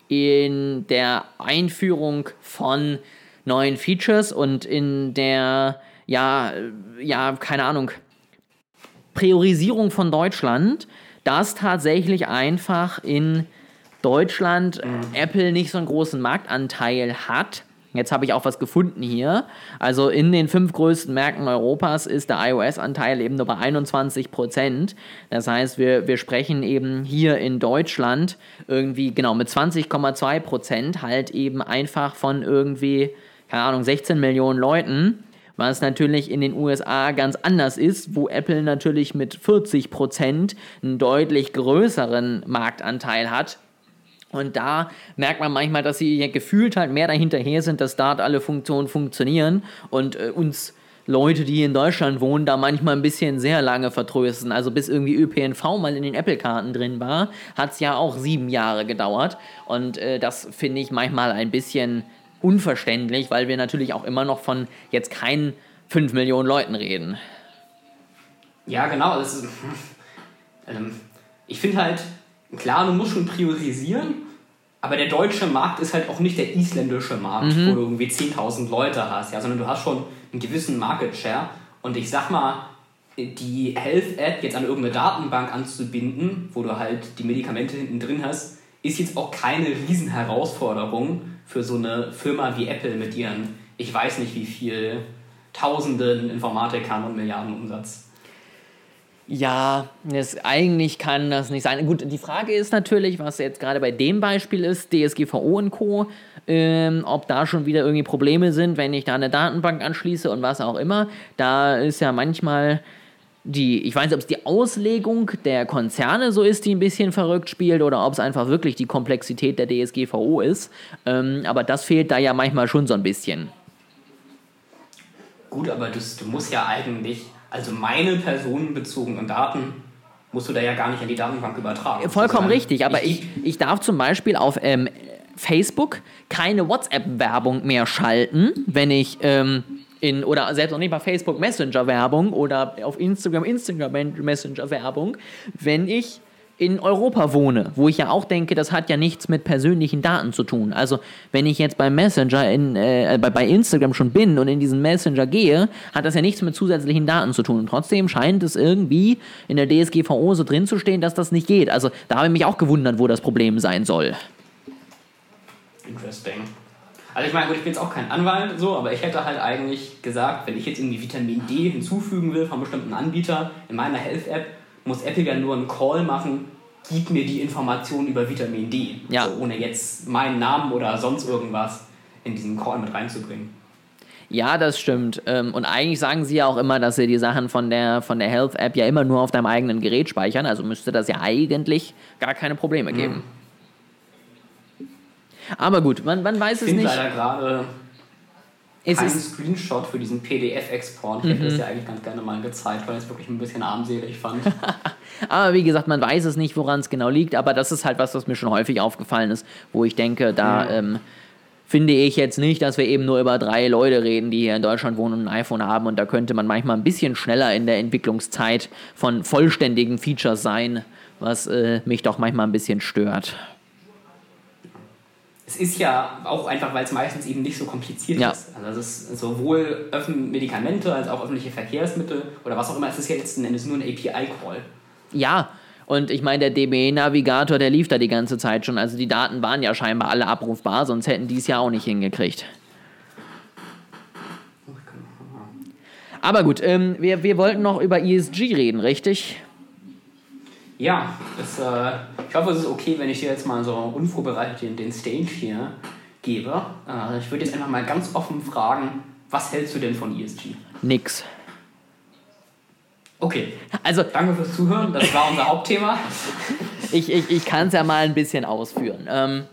in der Einführung von neuen Features und in der, ja, ja, keine Ahnung, Priorisierung von Deutschland, dass tatsächlich einfach in Deutschland mhm. Apple nicht so einen großen Marktanteil hat. Jetzt habe ich auch was gefunden hier. Also in den fünf größten Märkten Europas ist der iOS-Anteil eben nur bei 21 Prozent. Das heißt, wir, wir sprechen eben hier in Deutschland irgendwie genau mit 20,2 Prozent halt eben einfach von irgendwie, keine Ahnung, 16 Millionen Leuten. Was natürlich in den USA ganz anders ist, wo Apple natürlich mit 40 Prozent einen deutlich größeren Marktanteil hat und da merkt man manchmal, dass sie gefühlt halt mehr dahinterher sind, dass dort alle Funktionen funktionieren und äh, uns Leute, die in Deutschland wohnen, da manchmal ein bisschen sehr lange vertrösten. Also bis irgendwie ÖPNV mal in den Apple-Karten drin war, hat es ja auch sieben Jahre gedauert. Und äh, das finde ich manchmal ein bisschen unverständlich, weil wir natürlich auch immer noch von jetzt keinen 5 Millionen Leuten reden. Ja, genau. Ist, ähm, ich finde halt, klar, du musst schon priorisieren, aber der deutsche Markt ist halt auch nicht der isländische Markt, mhm. wo du irgendwie 10.000 Leute hast, ja, sondern du hast schon einen gewissen Market Share. Und ich sag mal, die Health-App jetzt an irgendeine Datenbank anzubinden, wo du halt die Medikamente hinten drin hast, ist jetzt auch keine Riesenherausforderung für so eine Firma wie Apple mit ihren, ich weiß nicht wie viel, Tausenden Informatikern und Milliarden Umsatz. Ja, das, eigentlich kann das nicht sein. Gut, die Frage ist natürlich, was jetzt gerade bei dem Beispiel ist, DSGVO und Co., ähm, ob da schon wieder irgendwie Probleme sind, wenn ich da eine Datenbank anschließe und was auch immer. Da ist ja manchmal die, ich weiß nicht, ob es die Auslegung der Konzerne so ist, die ein bisschen verrückt spielt, oder ob es einfach wirklich die Komplexität der DSGVO ist. Ähm, aber das fehlt da ja manchmal schon so ein bisschen. Gut, aber das, du musst ja eigentlich also meine personenbezogenen Daten musst du da ja gar nicht an die Datenbank übertragen. Vollkommen also richtig, aber ich, ich, darf zum Beispiel auf ähm, Facebook keine WhatsApp-Werbung mehr schalten, wenn ich ähm, in, oder selbst auch nicht bei Facebook Messenger-Werbung oder auf Instagram Instagram Messenger-Werbung, wenn ich in Europa wohne, wo ich ja auch denke, das hat ja nichts mit persönlichen Daten zu tun. Also wenn ich jetzt beim Messenger in, äh, bei, bei Instagram schon bin und in diesen Messenger gehe, hat das ja nichts mit zusätzlichen Daten zu tun. Und trotzdem scheint es irgendwie in der DSGVO so drin zu stehen, dass das nicht geht. Also da habe ich mich auch gewundert, wo das Problem sein soll. Interesting. Also ich meine, ich bin jetzt auch kein Anwalt so, aber ich hätte halt eigentlich gesagt, wenn ich jetzt irgendwie Vitamin D hinzufügen will von bestimmten Anbietern in meiner Health-App, muss Apple ja nur einen Call machen, gib mir die Information über Vitamin D. Ja. So, ohne jetzt meinen Namen oder sonst irgendwas in diesen Call mit reinzubringen. Ja, das stimmt. Ähm, und eigentlich sagen sie ja auch immer, dass sie die Sachen von der, von der Health-App ja immer nur auf deinem eigenen Gerät speichern. Also müsste das ja eigentlich gar keine Probleme geben. Mhm. Aber gut, man, man weiß es nicht. Ich leider gerade es keinen Screenshot für diesen PDF-Export. Ich hätte mhm. das ja eigentlich ganz gerne mal gezeigt, weil ich es wirklich ein bisschen armselig fand. aber wie gesagt, man weiß es nicht, woran es genau liegt, aber das ist halt was, was mir schon häufig aufgefallen ist, wo ich denke, da mhm. ähm, finde ich jetzt nicht, dass wir eben nur über drei Leute reden, die hier in Deutschland wohnen und ein iPhone haben und da könnte man manchmal ein bisschen schneller in der Entwicklungszeit von vollständigen Features sein, was äh, mich doch manchmal ein bisschen stört es ist ja auch einfach, weil es meistens eben nicht so kompliziert ja. ist. Also es ist sowohl Öffn Medikamente als auch öffentliche Verkehrsmittel oder was auch immer, es ist ja letzten Endes nur ein API-Call. Ja, und ich meine, der DBE-Navigator, der lief da die ganze Zeit schon. Also die Daten waren ja scheinbar alle abrufbar, sonst hätten die es ja auch nicht hingekriegt. Oh, Aber gut, ähm, wir, wir wollten noch über ESG reden, richtig? Ja, das, äh, ich hoffe, es ist okay, wenn ich dir jetzt mal so unvorbereitet den, den Stage hier gebe. Äh, ich würde jetzt einfach mal ganz offen fragen, was hältst du denn von ESG? Nix. Okay, Also, danke fürs Zuhören. Das war unser Hauptthema. ich, ich, ich kann es ja mal ein bisschen ausführen. Ähm,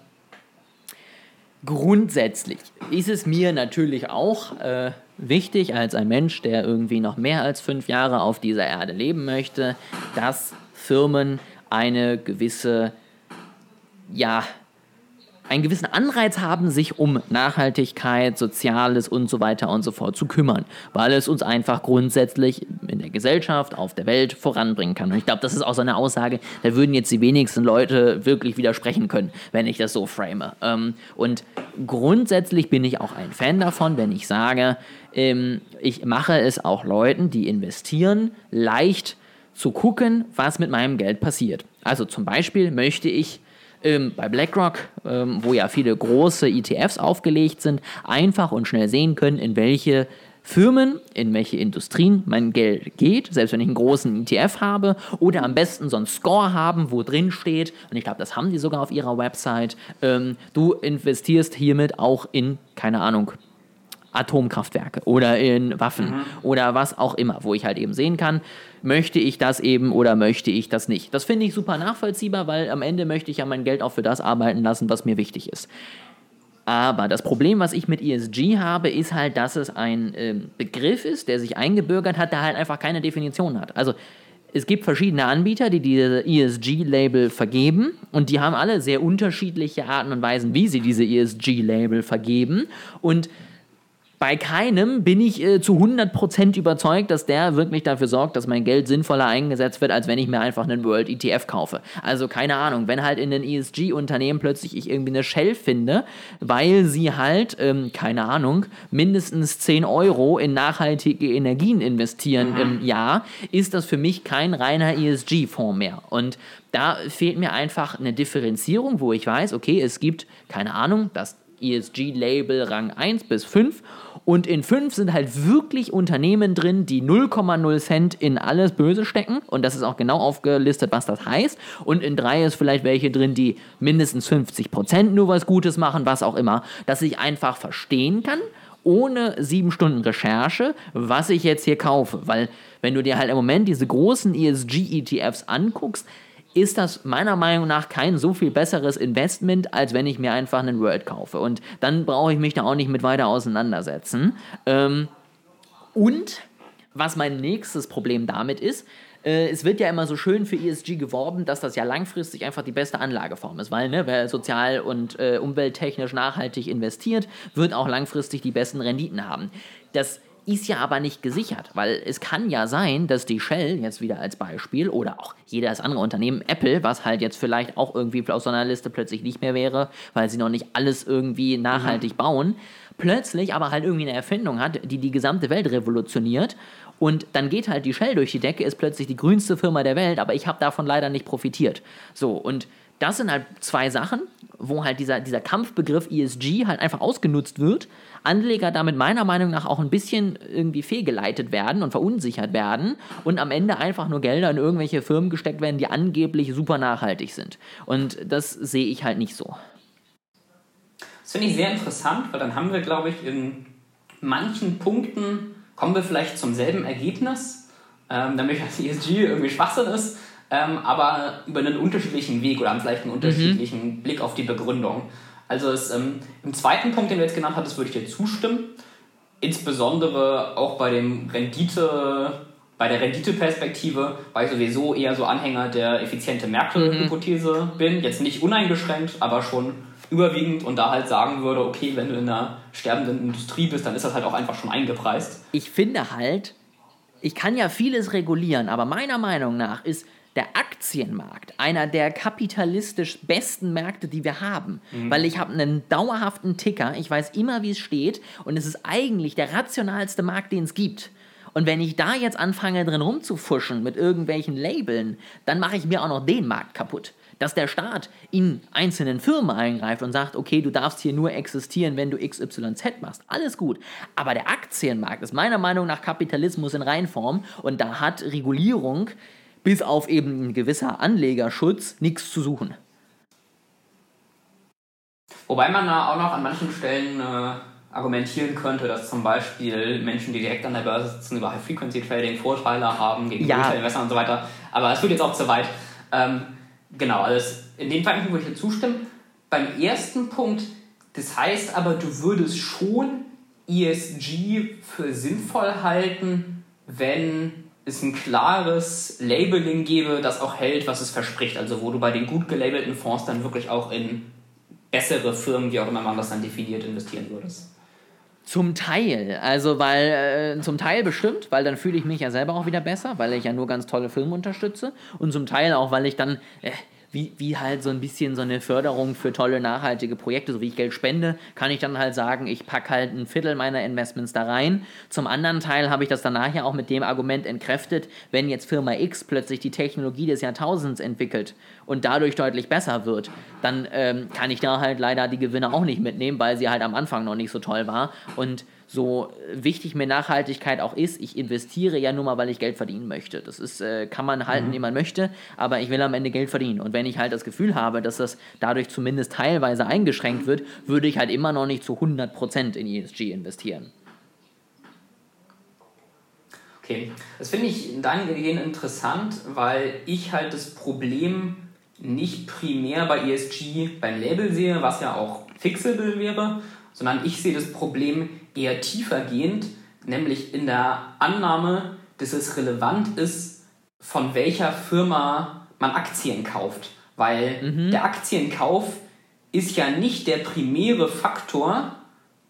grundsätzlich ist es mir natürlich auch äh, wichtig, als ein Mensch, der irgendwie noch mehr als fünf Jahre auf dieser Erde leben möchte, dass Firmen eine gewisse, ja, einen gewissen Anreiz haben, sich um Nachhaltigkeit, Soziales und so weiter und so fort zu kümmern, weil es uns einfach grundsätzlich in der Gesellschaft, auf der Welt voranbringen kann. Und ich glaube, das ist auch so eine Aussage, da würden jetzt die wenigsten Leute wirklich widersprechen können, wenn ich das so frame. Ähm, und grundsätzlich bin ich auch ein Fan davon, wenn ich sage, ähm, ich mache es auch Leuten, die investieren, leicht zu gucken, was mit meinem Geld passiert. Also zum Beispiel möchte ich ähm, bei BlackRock, ähm, wo ja viele große ETFs aufgelegt sind, einfach und schnell sehen können, in welche Firmen, in welche Industrien mein Geld geht, selbst wenn ich einen großen ETF habe, oder am besten so einen Score haben, wo drin steht, und ich glaube, das haben die sogar auf ihrer Website, ähm, du investierst hiermit auch in, keine Ahnung, Atomkraftwerke oder in Waffen Mhm. oder was auch immer, wo ich halt eben sehen kann, möchte ich das eben oder möchte ich das nicht. Das finde ich super nachvollziehbar, weil am Ende möchte ich ja mein Geld auch für das arbeiten lassen, was mir wichtig ist. Aber das Problem, was ich mit ESG habe, ist halt, dass es ein ähm, Begriff ist, der sich eingebürgert hat, der halt einfach keine Definition hat. Also es gibt verschiedene Anbieter, die diese ESG-Label vergeben und die haben alle sehr unterschiedliche Arten und Weisen, wie sie diese ESG-Label vergeben. Und bei keinem bin ich äh, zu 100% überzeugt, dass der wirklich dafür sorgt, dass mein Geld sinnvoller eingesetzt wird, als wenn ich mir einfach einen World ETF kaufe. Also keine Ahnung, wenn halt in den ESG-Unternehmen plötzlich ich irgendwie eine Shell finde, weil sie halt, ähm, keine Ahnung, mindestens 10 Euro in nachhaltige Energien investieren im Jahr, ist das für mich kein reiner ESG-Fonds mehr. Und da fehlt mir einfach eine Differenzierung, wo ich weiß, okay, es gibt, keine Ahnung, das ESG-Label Rang 1 bis 5 und in 5 sind halt wirklich Unternehmen drin, die 0,0 Cent in alles Böse stecken. Und das ist auch genau aufgelistet, was das heißt. Und in 3 ist vielleicht welche drin, die mindestens 50% nur was Gutes machen, was auch immer, dass ich einfach verstehen kann, ohne sieben Stunden Recherche, was ich jetzt hier kaufe. Weil, wenn du dir halt im Moment diese großen ESG-ETFs anguckst, ist das meiner Meinung nach kein so viel besseres Investment, als wenn ich mir einfach einen World kaufe. Und dann brauche ich mich da auch nicht mit weiter auseinandersetzen. Ähm, und was mein nächstes Problem damit ist, äh, es wird ja immer so schön für ESG geworben, dass das ja langfristig einfach die beste Anlageform ist, weil ne, wer sozial und äh, umwelttechnisch nachhaltig investiert, wird auch langfristig die besten Renditen haben. Das ist ja aber nicht gesichert, weil es kann ja sein, dass die Shell jetzt wieder als Beispiel oder auch jedes andere Unternehmen, Apple, was halt jetzt vielleicht auch irgendwie aus so einer Liste plötzlich nicht mehr wäre, weil sie noch nicht alles irgendwie nachhaltig bauen, plötzlich aber halt irgendwie eine Erfindung hat, die die gesamte Welt revolutioniert und dann geht halt die Shell durch die Decke, ist plötzlich die grünste Firma der Welt, aber ich habe davon leider nicht profitiert. So, und das sind halt zwei Sachen, wo halt dieser, dieser Kampfbegriff ESG halt einfach ausgenutzt wird. Anleger damit meiner Meinung nach auch ein bisschen irgendwie fehlgeleitet werden und verunsichert werden und am Ende einfach nur Gelder in irgendwelche Firmen gesteckt werden, die angeblich super nachhaltig sind. Und das sehe ich halt nicht so. Das finde ich sehr interessant, weil dann haben wir, glaube ich, in manchen Punkten kommen wir vielleicht zum selben Ergebnis, ähm, nämlich dass ESG irgendwie Schwachsinn ist, ähm, aber über einen unterschiedlichen Weg oder haben vielleicht einen unterschiedlichen Blick auf die Begründung. Also es, ähm, im zweiten Punkt, den du jetzt genannt hattest, würde ich dir zustimmen. Insbesondere auch bei dem Rendite, bei der Renditeperspektive, weil ich sowieso eher so Anhänger der effiziente Märkte-Hypothese bin. Jetzt nicht uneingeschränkt, aber schon überwiegend und da halt sagen würde, okay, wenn du in einer sterbenden Industrie bist, dann ist das halt auch einfach schon eingepreist. Ich finde halt, ich kann ja vieles regulieren, aber meiner Meinung nach ist der Aktienmarkt einer der kapitalistisch besten Märkte, die wir haben. Weil ich habe einen dauerhaften Ticker, ich weiß immer, wie es steht und es ist eigentlich der rationalste Markt, den es gibt. Und wenn ich da jetzt anfange, drin rumzufuschen mit irgendwelchen Labeln, dann mache ich mir auch noch den Markt kaputt. dass der Staat in einzelnen Firmen eingreift und sagt, okay, du darfst hier nur existieren, wenn du XYZ machst. Alles gut. Aber der Aktienmarkt ist meiner Meinung nach Kapitalismus in Reinform und da hat Regulierung bis auf eben ein gewisser Anlegerschutz nichts zu suchen. Wobei man da auch noch an manchen Stellen äh, argumentieren könnte, dass zum Beispiel Menschen, die direkt an der Börse sitzen, über High-Frequency-Trading Vorteile haben gegen Ja. Retail-Investoren und so weiter. Aber es führt jetzt auch zu weit. Ähm, genau, also in dem Fall würde ich dir zustimmen. Beim ersten Punkt, das heißt aber, du würdest schon ESG für sinnvoll halten, wenn es ein klares Labeling gäbe, das auch hält, was es verspricht. Also wo du bei den gut gelabelten Fonds dann wirklich auch in bessere Firmen, wie auch immer man das dann definiert, investieren würdest. Zum Teil, also weil äh, zum Teil bestimmt, weil dann fühle ich mich ja selber auch wieder besser, weil ich ja nur ganz tolle Filme unterstütze und zum Teil auch, weil ich dann äh, wie, wie halt so ein bisschen so eine Förderung für tolle nachhaltige Projekte, so wie ich Geld spende, kann ich dann halt sagen, ich packe halt ein Viertel meiner Investments da rein. Zum anderen Teil habe ich das danach ja auch mit dem Argument entkräftet, wenn jetzt Firma X plötzlich die Technologie des Jahrtausends entwickelt und dadurch deutlich besser wird, dann ähm, kann ich da halt leider die Gewinne auch nicht mitnehmen, weil sie halt am Anfang noch nicht so toll war. Und so wichtig mir Nachhaltigkeit auch ist, ich investiere ja nur mal, weil ich Geld verdienen möchte. Das ist, äh, kann man halten, wie man möchte, aber ich will am Ende Geld verdienen. Und wenn ich halt das Gefühl habe, dass das dadurch zumindest teilweise eingeschränkt wird, würde ich halt immer noch nicht zu 100% in ESG investieren. Okay, das finde ich dahingehend interessant, weil ich halt das Problem nicht primär bei ESG beim Label sehe, was ja auch fixable wäre, sondern ich sehe das Problem eher tiefergehend, nämlich in der Annahme, dass es relevant ist, von welcher Firma man Aktien kauft. Weil der Aktienkauf ist ja nicht der primäre Faktor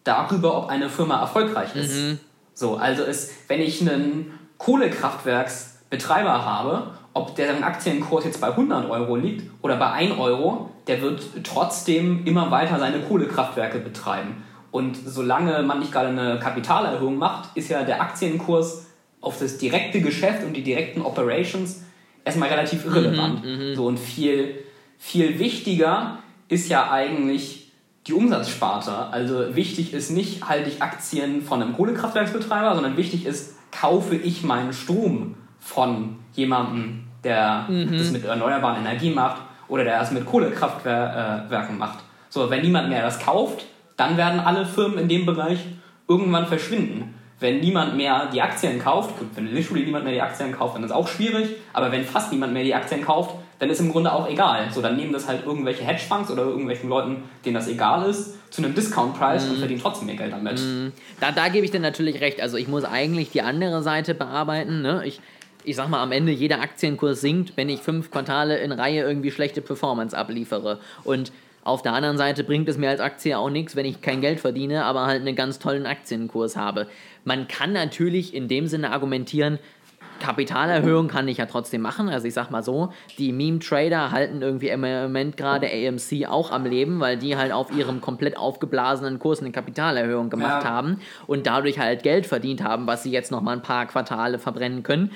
darüber, ob eine Firma erfolgreich ist. So, also ist, wenn ich einen Kohlekraftwerksbetreiber habe, ob der Aktienkurs jetzt bei 100 Euro liegt oder bei 1 Euro, der wird trotzdem immer weiter seine Kohlekraftwerke betreiben. Und solange man nicht gerade eine Kapitalerhöhung macht, ist ja der Aktienkurs auf das direkte Geschäft und die direkten Operations erstmal relativ irrelevant. so und viel, viel wichtiger ist ja eigentlich die Umsatzsparte. Also wichtig ist nicht, halte ich Aktien von einem Kohlekraftwerksbetreiber, sondern wichtig ist, kaufe ich meinen Strom von jemandem, der das mit erneuerbaren Energien macht oder der das mit Kohlekraftwerken macht. So, wenn niemand mehr das kauft, dann werden alle Firmen in dem Bereich irgendwann verschwinden. Wenn niemand mehr die Aktien kauft, gut, wenn literally niemand mehr die Aktien kauft, dann ist auch schwierig, aber wenn fast niemand mehr die Aktien kauft, dann ist im Grunde auch egal. So, dann nehmen das halt irgendwelche Hedgefonds oder irgendwelchen Leuten, denen das egal ist, zu einem Discount-Preis und verdienen trotzdem ihr Geld damit. Da, da gebe ich dir natürlich recht. Also ich muss eigentlich die andere Seite bearbeiten. Ne? Ich, ich sag mal, am Ende jeder Aktienkurs sinkt, wenn ich fünf Quartale in Reihe irgendwie schlechte Performance abliefere. Und auf der anderen Seite bringt es mir als Aktie auch nichts, wenn ich kein Geld verdiene, aber halt einen ganz tollen Aktienkurs habe. Man kann natürlich in dem Sinne argumentieren, Kapitalerhöhung kann ich ja trotzdem machen. Also ich sag mal so, die Meme-Trader halten irgendwie im Moment gerade AMC auch am Leben, weil die halt auf ihrem komplett aufgeblasenen Kurs eine Kapitalerhöhung gemacht Ja. haben und dadurch halt Geld verdient haben, was sie jetzt noch mal ein paar Quartale verbrennen können.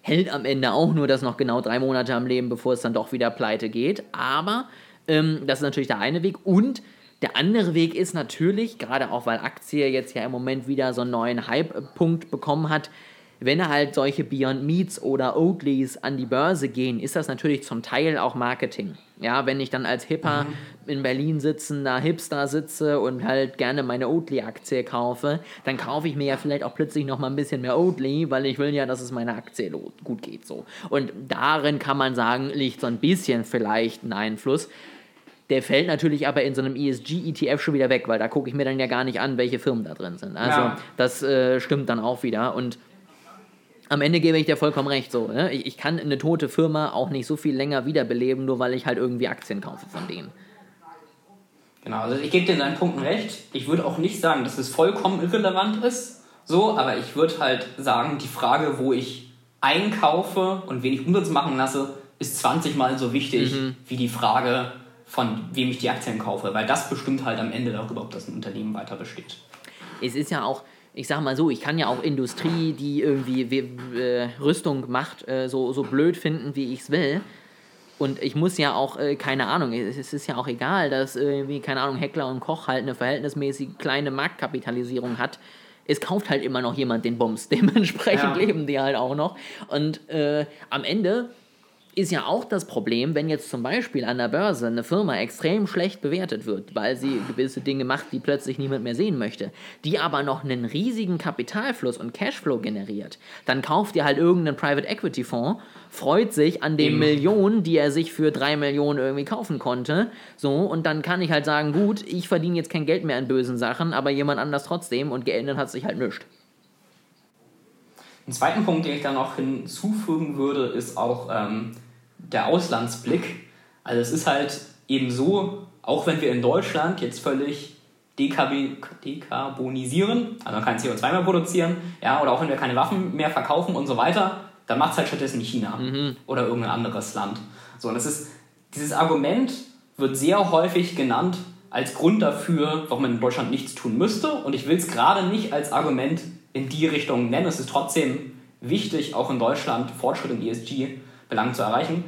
Hält am Ende auch nur das noch genau drei Monate am Leben, bevor es dann doch wieder pleite geht. Aber ähm, das ist natürlich der eine Weg. Und der andere Weg ist natürlich, gerade auch weil Aktie jetzt ja im Moment wieder so einen neuen Hype-Punkt bekommen hat, wenn halt solche Beyond Meats oder Oatleys an die Börse gehen, ist das natürlich zum Teil auch Marketing. Ja, wenn ich dann als Hipper in Berlin sitzender Hipster sitze und halt gerne meine Oatly-Aktie kaufe, dann kaufe ich mir ja vielleicht auch plötzlich noch mal ein bisschen mehr Oatly, weil ich will ja, dass es meiner Aktie gut geht so. Und darin kann man sagen, liegt so ein bisschen vielleicht ein Einfluss. Der fällt natürlich aber in so einem ESG-ETF schon wieder weg, weil da gucke ich mir dann ja gar nicht an, welche Firmen da drin sind. Also Ja. das äh, stimmt dann auch wieder. Und am Ende gebe ich dir vollkommen recht. So, ne? ich, ich kann eine tote Firma auch nicht so viel länger wiederbeleben, nur weil ich halt irgendwie Aktien kaufe von denen. Genau, also ich gebe dir in deinen Punkten recht. Ich würde auch nicht sagen, dass es vollkommen irrelevant ist, so, aber ich würde halt sagen, die Frage, wo ich einkaufe und wen ich Umsatz machen lasse, ist 20 Mal so wichtig wie die Frage, von wem ich die Aktien kaufe, weil das bestimmt halt am Ende darüber, ob das ein Unternehmen weiter besteht. Es ist ja auch, ich sag mal so, ich kann ja auch Industrie, die irgendwie äh, Rüstung macht, äh, so, so blöd finden, wie ich es will. Und ich muss ja auch, äh, keine Ahnung, es ist ja auch egal, dass irgendwie, keine Ahnung, Heckler und Koch halt eine verhältnismäßig kleine Marktkapitalisierung hat. Es kauft halt immer noch jemand den Bums. Dementsprechend Ja. leben die halt auch noch. Und äh, am Ende ist ja auch das Problem, wenn jetzt zum Beispiel an der Börse eine Firma extrem schlecht bewertet wird, weil sie gewisse Dinge macht, die plötzlich niemand mehr sehen möchte, die aber noch einen riesigen Kapitalfluss und Cashflow generiert, dann kauft ihr halt irgendeinen Private Equity Fonds, freut sich an den Eben. Millionen, die er sich für drei Millionen irgendwie kaufen konnte, so und dann kann ich halt sagen, gut, ich verdiene jetzt kein Geld mehr an bösen Sachen, aber jemand anders trotzdem und geändert hat sich halt nichts. Einen zweiten Punkt, den ich da noch hinzufügen würde, ist auch ähm, der Auslandsblick. Also es ist halt eben so, auch wenn wir in Deutschland jetzt völlig dekarbonisieren, also man kann CO2 mehr produzieren, ja, oder auch wenn wir keine Waffen mehr verkaufen und so weiter, dann macht es halt stattdessen China oder irgendein anderes Land. So, und es ist, dieses Argument wird sehr häufig genannt als Grund dafür, warum man in Deutschland nichts tun müsste. Und ich will es gerade nicht als Argument in die Richtung nennen. Es ist trotzdem wichtig, auch in Deutschland Fortschritt in ESG-Belangen zu erreichen.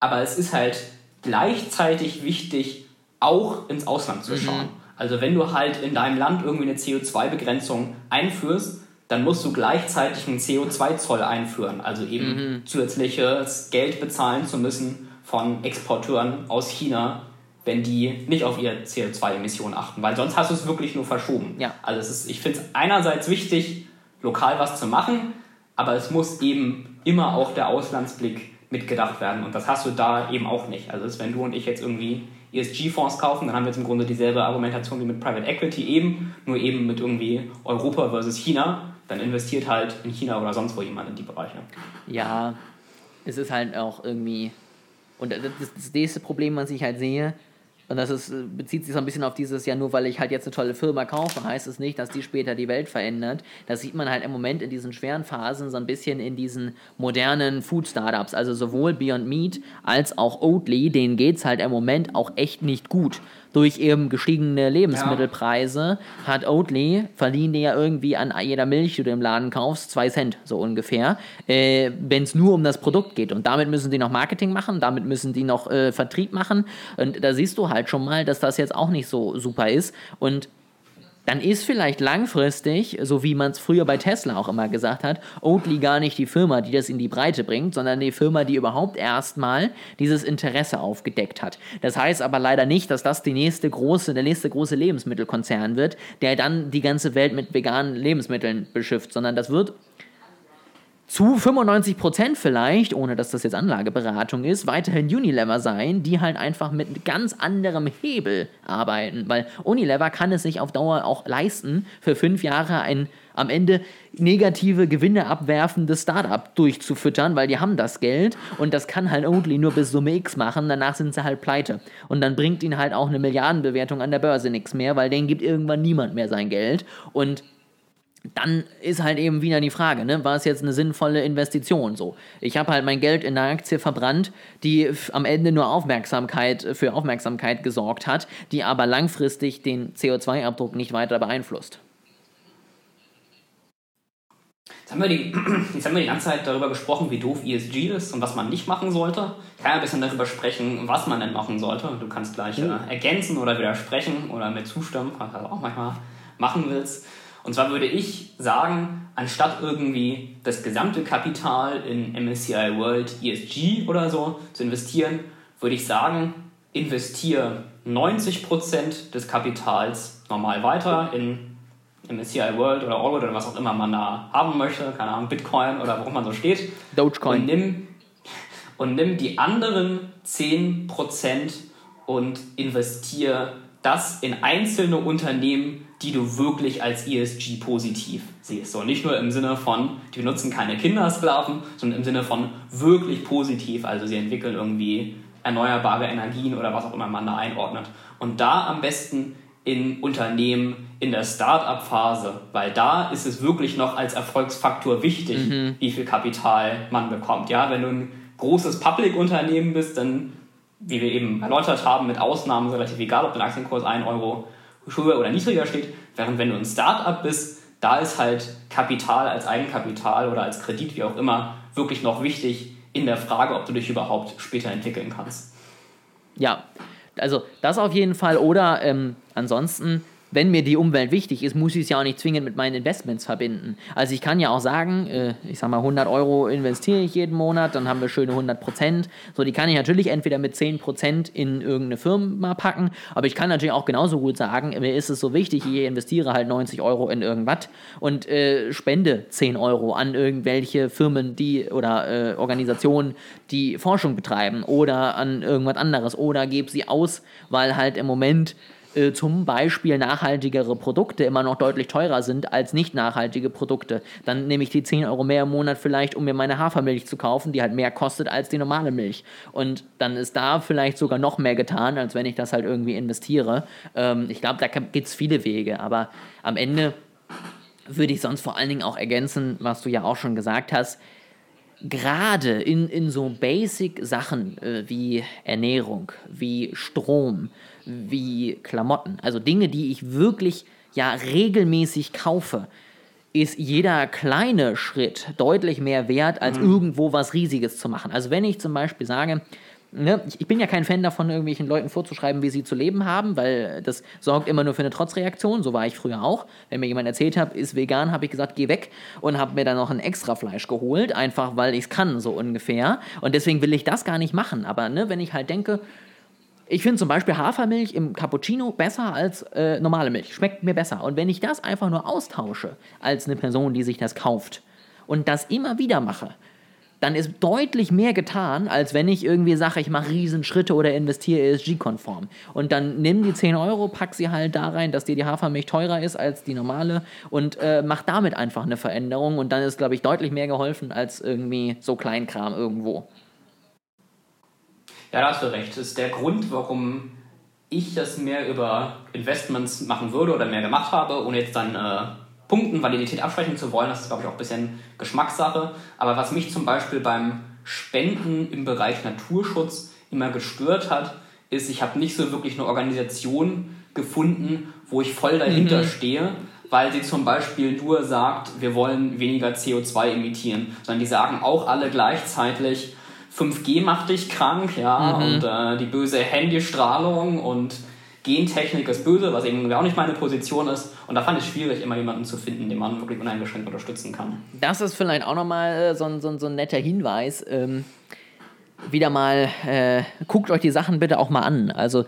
Aber es ist halt gleichzeitig wichtig, auch ins Ausland zu schauen. Also wenn du halt in deinem Land irgendwie eine CO2-Begrenzung einführst, dann musst du gleichzeitig einen CO2-Zoll einführen. Also eben zusätzliches Geld bezahlen zu müssen von Exporteuren aus China, wenn die nicht auf ihre CO2-Emissionen achten. Weil sonst hast du es wirklich nur verschoben. Ja. Also ist, ich finde es einerseits wichtig, lokal was zu machen, aber es muss eben immer auch der Auslandsblick mitgedacht werden. Und das hast du da eben auch nicht. Also ist, wenn du und ich jetzt irgendwie ESG-Fonds kaufen, dann haben wir jetzt im Grunde dieselbe Argumentation wie mit Private Equity eben, nur eben mit irgendwie Europa versus China. Dann investiert halt in China oder sonst wo jemand in die Bereiche. Ja, es ist halt auch irgendwie. Und das, das nächste Problem, was ich halt sehe, und das ist, äh, bezieht sich so ein bisschen auf dieses, ja, nur weil ich halt jetzt eine tolle Firma kaufe, heißt es nicht, dass die später die Welt verändert. Das sieht man halt im Moment in diesen schweren Phasen so ein bisschen in diesen modernen Food-Startups. Also sowohl Beyond Meat als auch Oatly, denen geht es halt im Moment auch echt nicht gut. Durch eben gestiegene Lebensmittelpreise hat Oatly, verdienen die ja irgendwie an jeder Milch, die du im Laden kaufst, zwei Cent, so ungefähr, äh, wenn es nur um das Produkt geht. Und damit müssen die noch Marketing machen, damit müssen die noch äh, Vertrieb machen. Und da siehst du halt schon mal, dass das jetzt auch nicht so super ist. Und dann ist vielleicht langfristig, so wie man es früher bei Tesla auch immer gesagt hat, Oatly gar nicht die Firma, die das in die Breite bringt, sondern die Firma, die überhaupt erstmal dieses Interesse aufgedeckt hat. Das heißt aber leider nicht, dass das die nächste große, der nächste große Lebensmittelkonzern wird, der dann die ganze Welt mit veganen Lebensmitteln beschifft, sondern das wird zu 95% vielleicht, ohne dass das jetzt Anlageberatung ist, weiterhin Unilever sein, die halt einfach mit ganz anderem Hebel arbeiten. Weil Unilever kann es sich auf Dauer auch leisten, für fünf Jahre ein am Ende negative Gewinne abwerfendes Startup durchzufüttern, weil die haben das Geld und das kann halt Oatly nur bis Summe X machen, danach sind sie halt pleite. Und dann bringt ihnen halt auch eine Milliardenbewertung an der Börse nichts mehr, weil denen gibt irgendwann niemand mehr sein Geld und dann ist halt eben wieder die Frage, ne, war es jetzt eine sinnvolle Investition so? Ich habe halt mein Geld in einer Aktie verbrannt, die am Ende nur Aufmerksamkeit für Aufmerksamkeit gesorgt hat, die aber langfristig den CO2-Abdruck nicht weiter beeinflusst. Jetzt haben, wir die, jetzt haben wir die ganze Zeit darüber gesprochen, wie doof ESG ist und was man nicht machen sollte. Ich kann ja ein bisschen darüber sprechen, was man denn machen sollte. Du kannst gleich äh, ergänzen oder widersprechen oder mir zustimmen, was du auch manchmal machen willst. Und zwar würde ich sagen, anstatt irgendwie das gesamte Kapital in MSCI World ESG oder so zu investieren, würde ich sagen, investiere 90% des Kapitals normal weiter in MSCI World oder Allwood oder was auch immer man da haben möchte, keine Ahnung, Bitcoin oder worauf man so steht. Dogecoin. Und nimm, und nimm die anderen 10% und investiere das in einzelne Unternehmen, die du wirklich als ESG positiv siehst. So, nicht nur im Sinne von, die benutzen keine Kindersklaven, sondern im Sinne von wirklich positiv. Also sie entwickeln irgendwie erneuerbare Energien oder was auch immer man da einordnet. Und da am besten in Unternehmen in der Start-up-Phase, weil da ist es wirklich noch als Erfolgsfaktor wichtig, wie viel Kapital man bekommt. Ja, wenn du ein großes Public-Unternehmen bist, dann, wie wir eben erläutert haben, mit Ausnahmen relativ egal, ob der Aktienkurs 1 Euro höher oder niedriger steht, während wenn du ein Start-up bist, da ist halt Kapital als Eigenkapital oder als Kredit, wie auch immer, wirklich noch wichtig, in der Frage, ob du dich überhaupt später entwickeln kannst. Ja, also das auf jeden Fall. Oder ähm, ansonsten wenn mir die Umwelt wichtig ist, muss ich es ja auch nicht zwingend mit meinen Investments verbinden. Also ich kann ja auch sagen, äh, ich sag mal 100 Euro investiere ich jeden Monat, dann haben wir schöne 100 Prozent. So, die kann ich natürlich entweder mit 10 Prozent in irgendeine Firma packen, aber ich kann natürlich auch genauso gut sagen, mir ist es so wichtig, ich investiere halt 90 Euro in irgendwas und äh, spende 10 Euro an irgendwelche Firmen, die oder äh, Organisationen, die Forschung betreiben oder an irgendwas anderes oder gebe sie aus, weil halt im Moment äh, zum Beispiel nachhaltigere Produkte immer noch deutlich teurer sind als nicht nachhaltige Produkte. Dann nehme ich die 10 Euro mehr im Monat vielleicht, um mir meine Hafermilch zu kaufen, die halt mehr kostet als die normale Milch. Und dann ist da vielleicht sogar noch mehr getan, als wenn ich das halt irgendwie investiere. Ähm, ich glaube, da gibt es viele Wege, aber am Ende würde ich sonst vor allen Dingen auch ergänzen, was du ja auch schon gesagt hast, gerade in, in so Basic-Sachen äh, wie Ernährung, wie Strom, wie Klamotten, also Dinge, die ich wirklich ja regelmäßig kaufe, ist jeder kleine Schritt deutlich mehr wert, als mhm. irgendwo was Riesiges zu machen. Also wenn ich zum Beispiel sage, ne, ich bin ja kein Fan davon, irgendwelchen Leuten vorzuschreiben, wie sie zu leben haben, weil das sorgt immer nur für eine Trotzreaktion. So war ich früher auch. Wenn mir jemand erzählt hat, ist vegan, habe ich gesagt, geh weg und habe mir dann noch ein extra Fleisch geholt, einfach weil ich es kann, so ungefähr. Und deswegen will ich das gar nicht machen. Aber ne, wenn ich halt denke, ich finde zum Beispiel Hafermilch im Cappuccino besser als äh, normale Milch. Schmeckt mir besser. Und wenn ich das einfach nur austausche als eine Person, die sich das kauft und das immer wieder mache, dann ist deutlich mehr getan, als wenn ich irgendwie sage, ich mache Riesenschritte oder investiere ESG-konform. Und dann nimm die 10 Euro, pack sie halt da rein, dass dir die Hafermilch teurer ist als die normale und äh, mach damit einfach eine Veränderung. Und dann ist, glaube ich, deutlich mehr geholfen als irgendwie so Kleinkram irgendwo. Ja, da hast du recht. Das ist der Grund, warum ich das mehr über Investments machen würde oder mehr gemacht habe, ohne jetzt dann äh, Punkten Validität absprechen zu wollen. Das ist, glaube ich, auch ein bisschen Geschmackssache. Aber was mich zum Beispiel beim Spenden im Bereich Naturschutz immer gestört hat, ist, ich habe nicht so wirklich eine Organisation gefunden, wo ich voll dahinter mhm. stehe, weil sie zum Beispiel nur sagt, wir wollen weniger CO2 emittieren, sondern die sagen auch alle gleichzeitig, 5G macht dich krank, ja, mhm. und äh, die böse Handystrahlung und Gentechnik ist böse, was eben auch nicht meine Position ist. Und da fand ich es schwierig, immer jemanden zu finden, den man wirklich uneingeschränkt unterstützen kann. Das ist vielleicht auch nochmal äh, so, ein, so, so ein netter Hinweis. Ähm, wieder mal, äh, guckt euch die Sachen bitte auch mal an. Also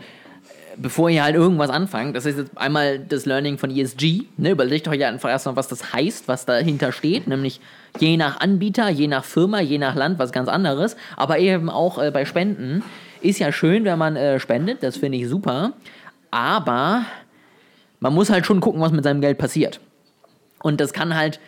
bevor ihr halt irgendwas anfangt, das ist jetzt einmal das Learning von ESG, ne, überlegt euch einfach erstmal, was das heißt, was dahinter steht, nämlich je nach Anbieter, je nach Firma, je nach Land was ganz anderes, aber eben auch äh, bei Spenden. Ist ja schön, wenn man äh, spendet, das finde ich super, aber man muss halt schon gucken, was mit seinem Geld passiert. Und das kann halt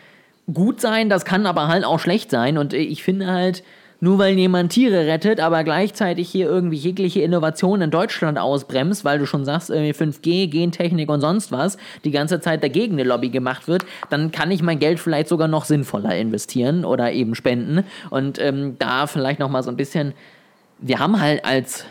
gut sein, das kann aber halt auch schlecht sein und ich finde halt, nur weil jemand Tiere rettet, aber gleichzeitig hier irgendwie jegliche Innovation in Deutschland ausbremst, weil du schon sagst, irgendwie 5G, Gentechnik und sonst was, die ganze Zeit dagegen eine Lobby gemacht wird, dann kann ich mein Geld vielleicht sogar noch sinnvoller investieren oder eben spenden. Und ähm, da vielleicht nochmal so ein bisschen, wir haben halt als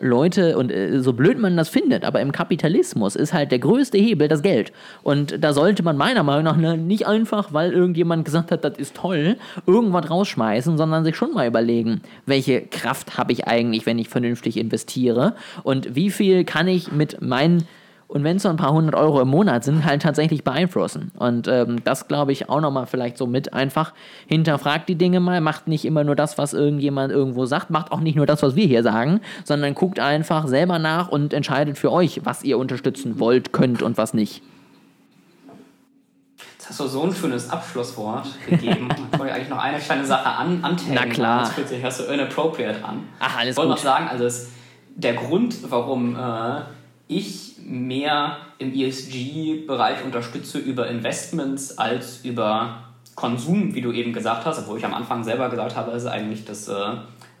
Leute, und äh, so blöd man das findet, aber im Kapitalismus ist halt der größte Hebel das Geld. Und da sollte man meiner Meinung nach ne, nicht einfach, weil irgendjemand gesagt hat, das ist toll, irgendwas rausschmeißen, sondern sich schon mal überlegen, welche Kraft habe ich eigentlich, wenn ich vernünftig investiere und wie viel kann ich mit meinen und wenn es so ein paar hundert Euro im Monat sind, halt tatsächlich beeinflussen. Und ähm, das glaube ich auch nochmal vielleicht so mit einfach hinterfragt die Dinge mal, macht nicht immer nur das, was irgendjemand irgendwo sagt, macht auch nicht nur das, was wir hier sagen, sondern guckt einfach selber nach und entscheidet für euch, was ihr unterstützen wollt, könnt und was nicht. Jetzt hast du so ein schönes Abschlusswort gegeben. ich wollte eigentlich noch eine kleine Sache an, antangen. Na klar. Das fühlt sich ja so inappropriate an. Ach, alles ich wollte noch sagen, also es, der Grund, warum äh, ich mehr im ESG-Bereich unterstütze über Investments als über Konsum, wie du eben gesagt hast, obwohl ich am Anfang selber gesagt habe, ist eigentlich das äh,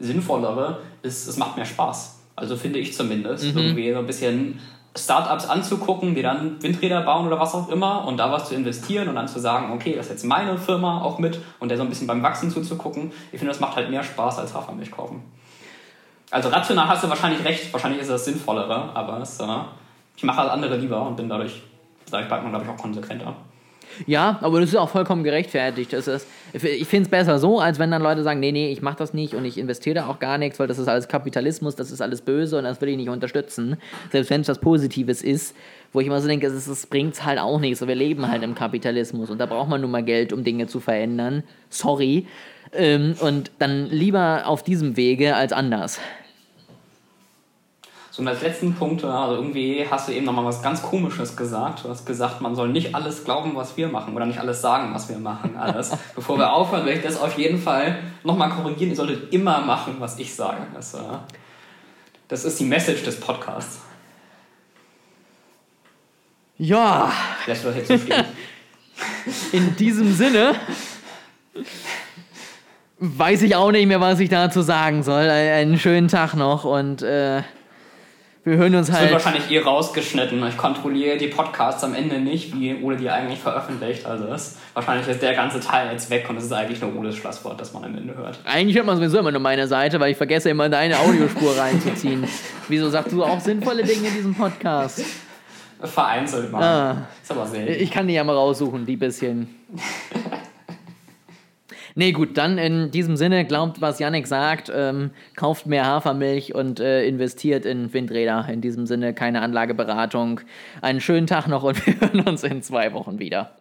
Sinnvollere, ist, es macht mehr Spaß. Also finde ich zumindest. Mhm. Irgendwie so ein bisschen Startups anzugucken, die dann Windräder bauen oder was auch immer und da was zu investieren und dann zu sagen, okay, das ist jetzt meine Firma auch mit und der so ein bisschen beim Wachsen zuzugucken. Ich finde, das macht halt mehr Spaß als Hafermilch kaufen. Also rational hast du wahrscheinlich recht, wahrscheinlich ist das Sinnvollere, aber es, äh, ich mache alles andere lieber und bin dadurch, ich bald mal, glaube ich, auch konsequenter. Ja, aber das ist auch vollkommen gerechtfertigt. Das ist, ich finde es besser so, als wenn dann Leute sagen, nee, nee, ich mache das nicht und ich investiere da auch gar nichts, weil das ist alles Kapitalismus, das ist alles böse und das will ich nicht unterstützen. Selbst wenn es was Positives ist, wo ich immer so denke, es bringt es halt auch nichts. Wir leben halt im Kapitalismus und da braucht man nun mal Geld, um Dinge zu verändern. Sorry. Ähm, und dann lieber auf diesem Wege als anders. So, und als letzten Punkt, also irgendwie hast du eben nochmal was ganz Komisches gesagt. Du hast gesagt, man soll nicht alles glauben, was wir machen oder nicht alles sagen, was wir machen, alles. Bevor wir aufhören, will ich das auf jeden Fall nochmal korrigieren. Ihr solltet immer machen, was ich sage. Das, äh, das ist die Message des Podcasts. Ja. Du das jetzt? In diesem Sinne weiß ich auch nicht mehr, was ich dazu sagen soll. Einen schönen Tag noch und äh, wir hören uns das halt. wird wahrscheinlich eh rausgeschnitten. Ich kontrolliere die Podcasts am Ende nicht, wie Ole die eigentlich veröffentlicht. Also ist, wahrscheinlich ist der ganze Teil jetzt weg und es ist eigentlich nur Oles Schlusswort, das man am Ende hört. Eigentlich hört man sowieso immer nur meine Seite, weil ich vergesse immer deine Audiospur reinzuziehen. Wieso sagst du auch sinnvolle Dinge in diesem Podcast? Vereinzelt mal. Ah. Ist aber selten. Ich kann die ja mal raussuchen, die bisschen. Nee, gut, dann in diesem Sinne, glaubt, was Yannick sagt, ähm, kauft mehr Hafermilch und äh, investiert in Windräder. In diesem Sinne, keine Anlageberatung. Einen schönen Tag noch und wir hören uns in zwei Wochen wieder.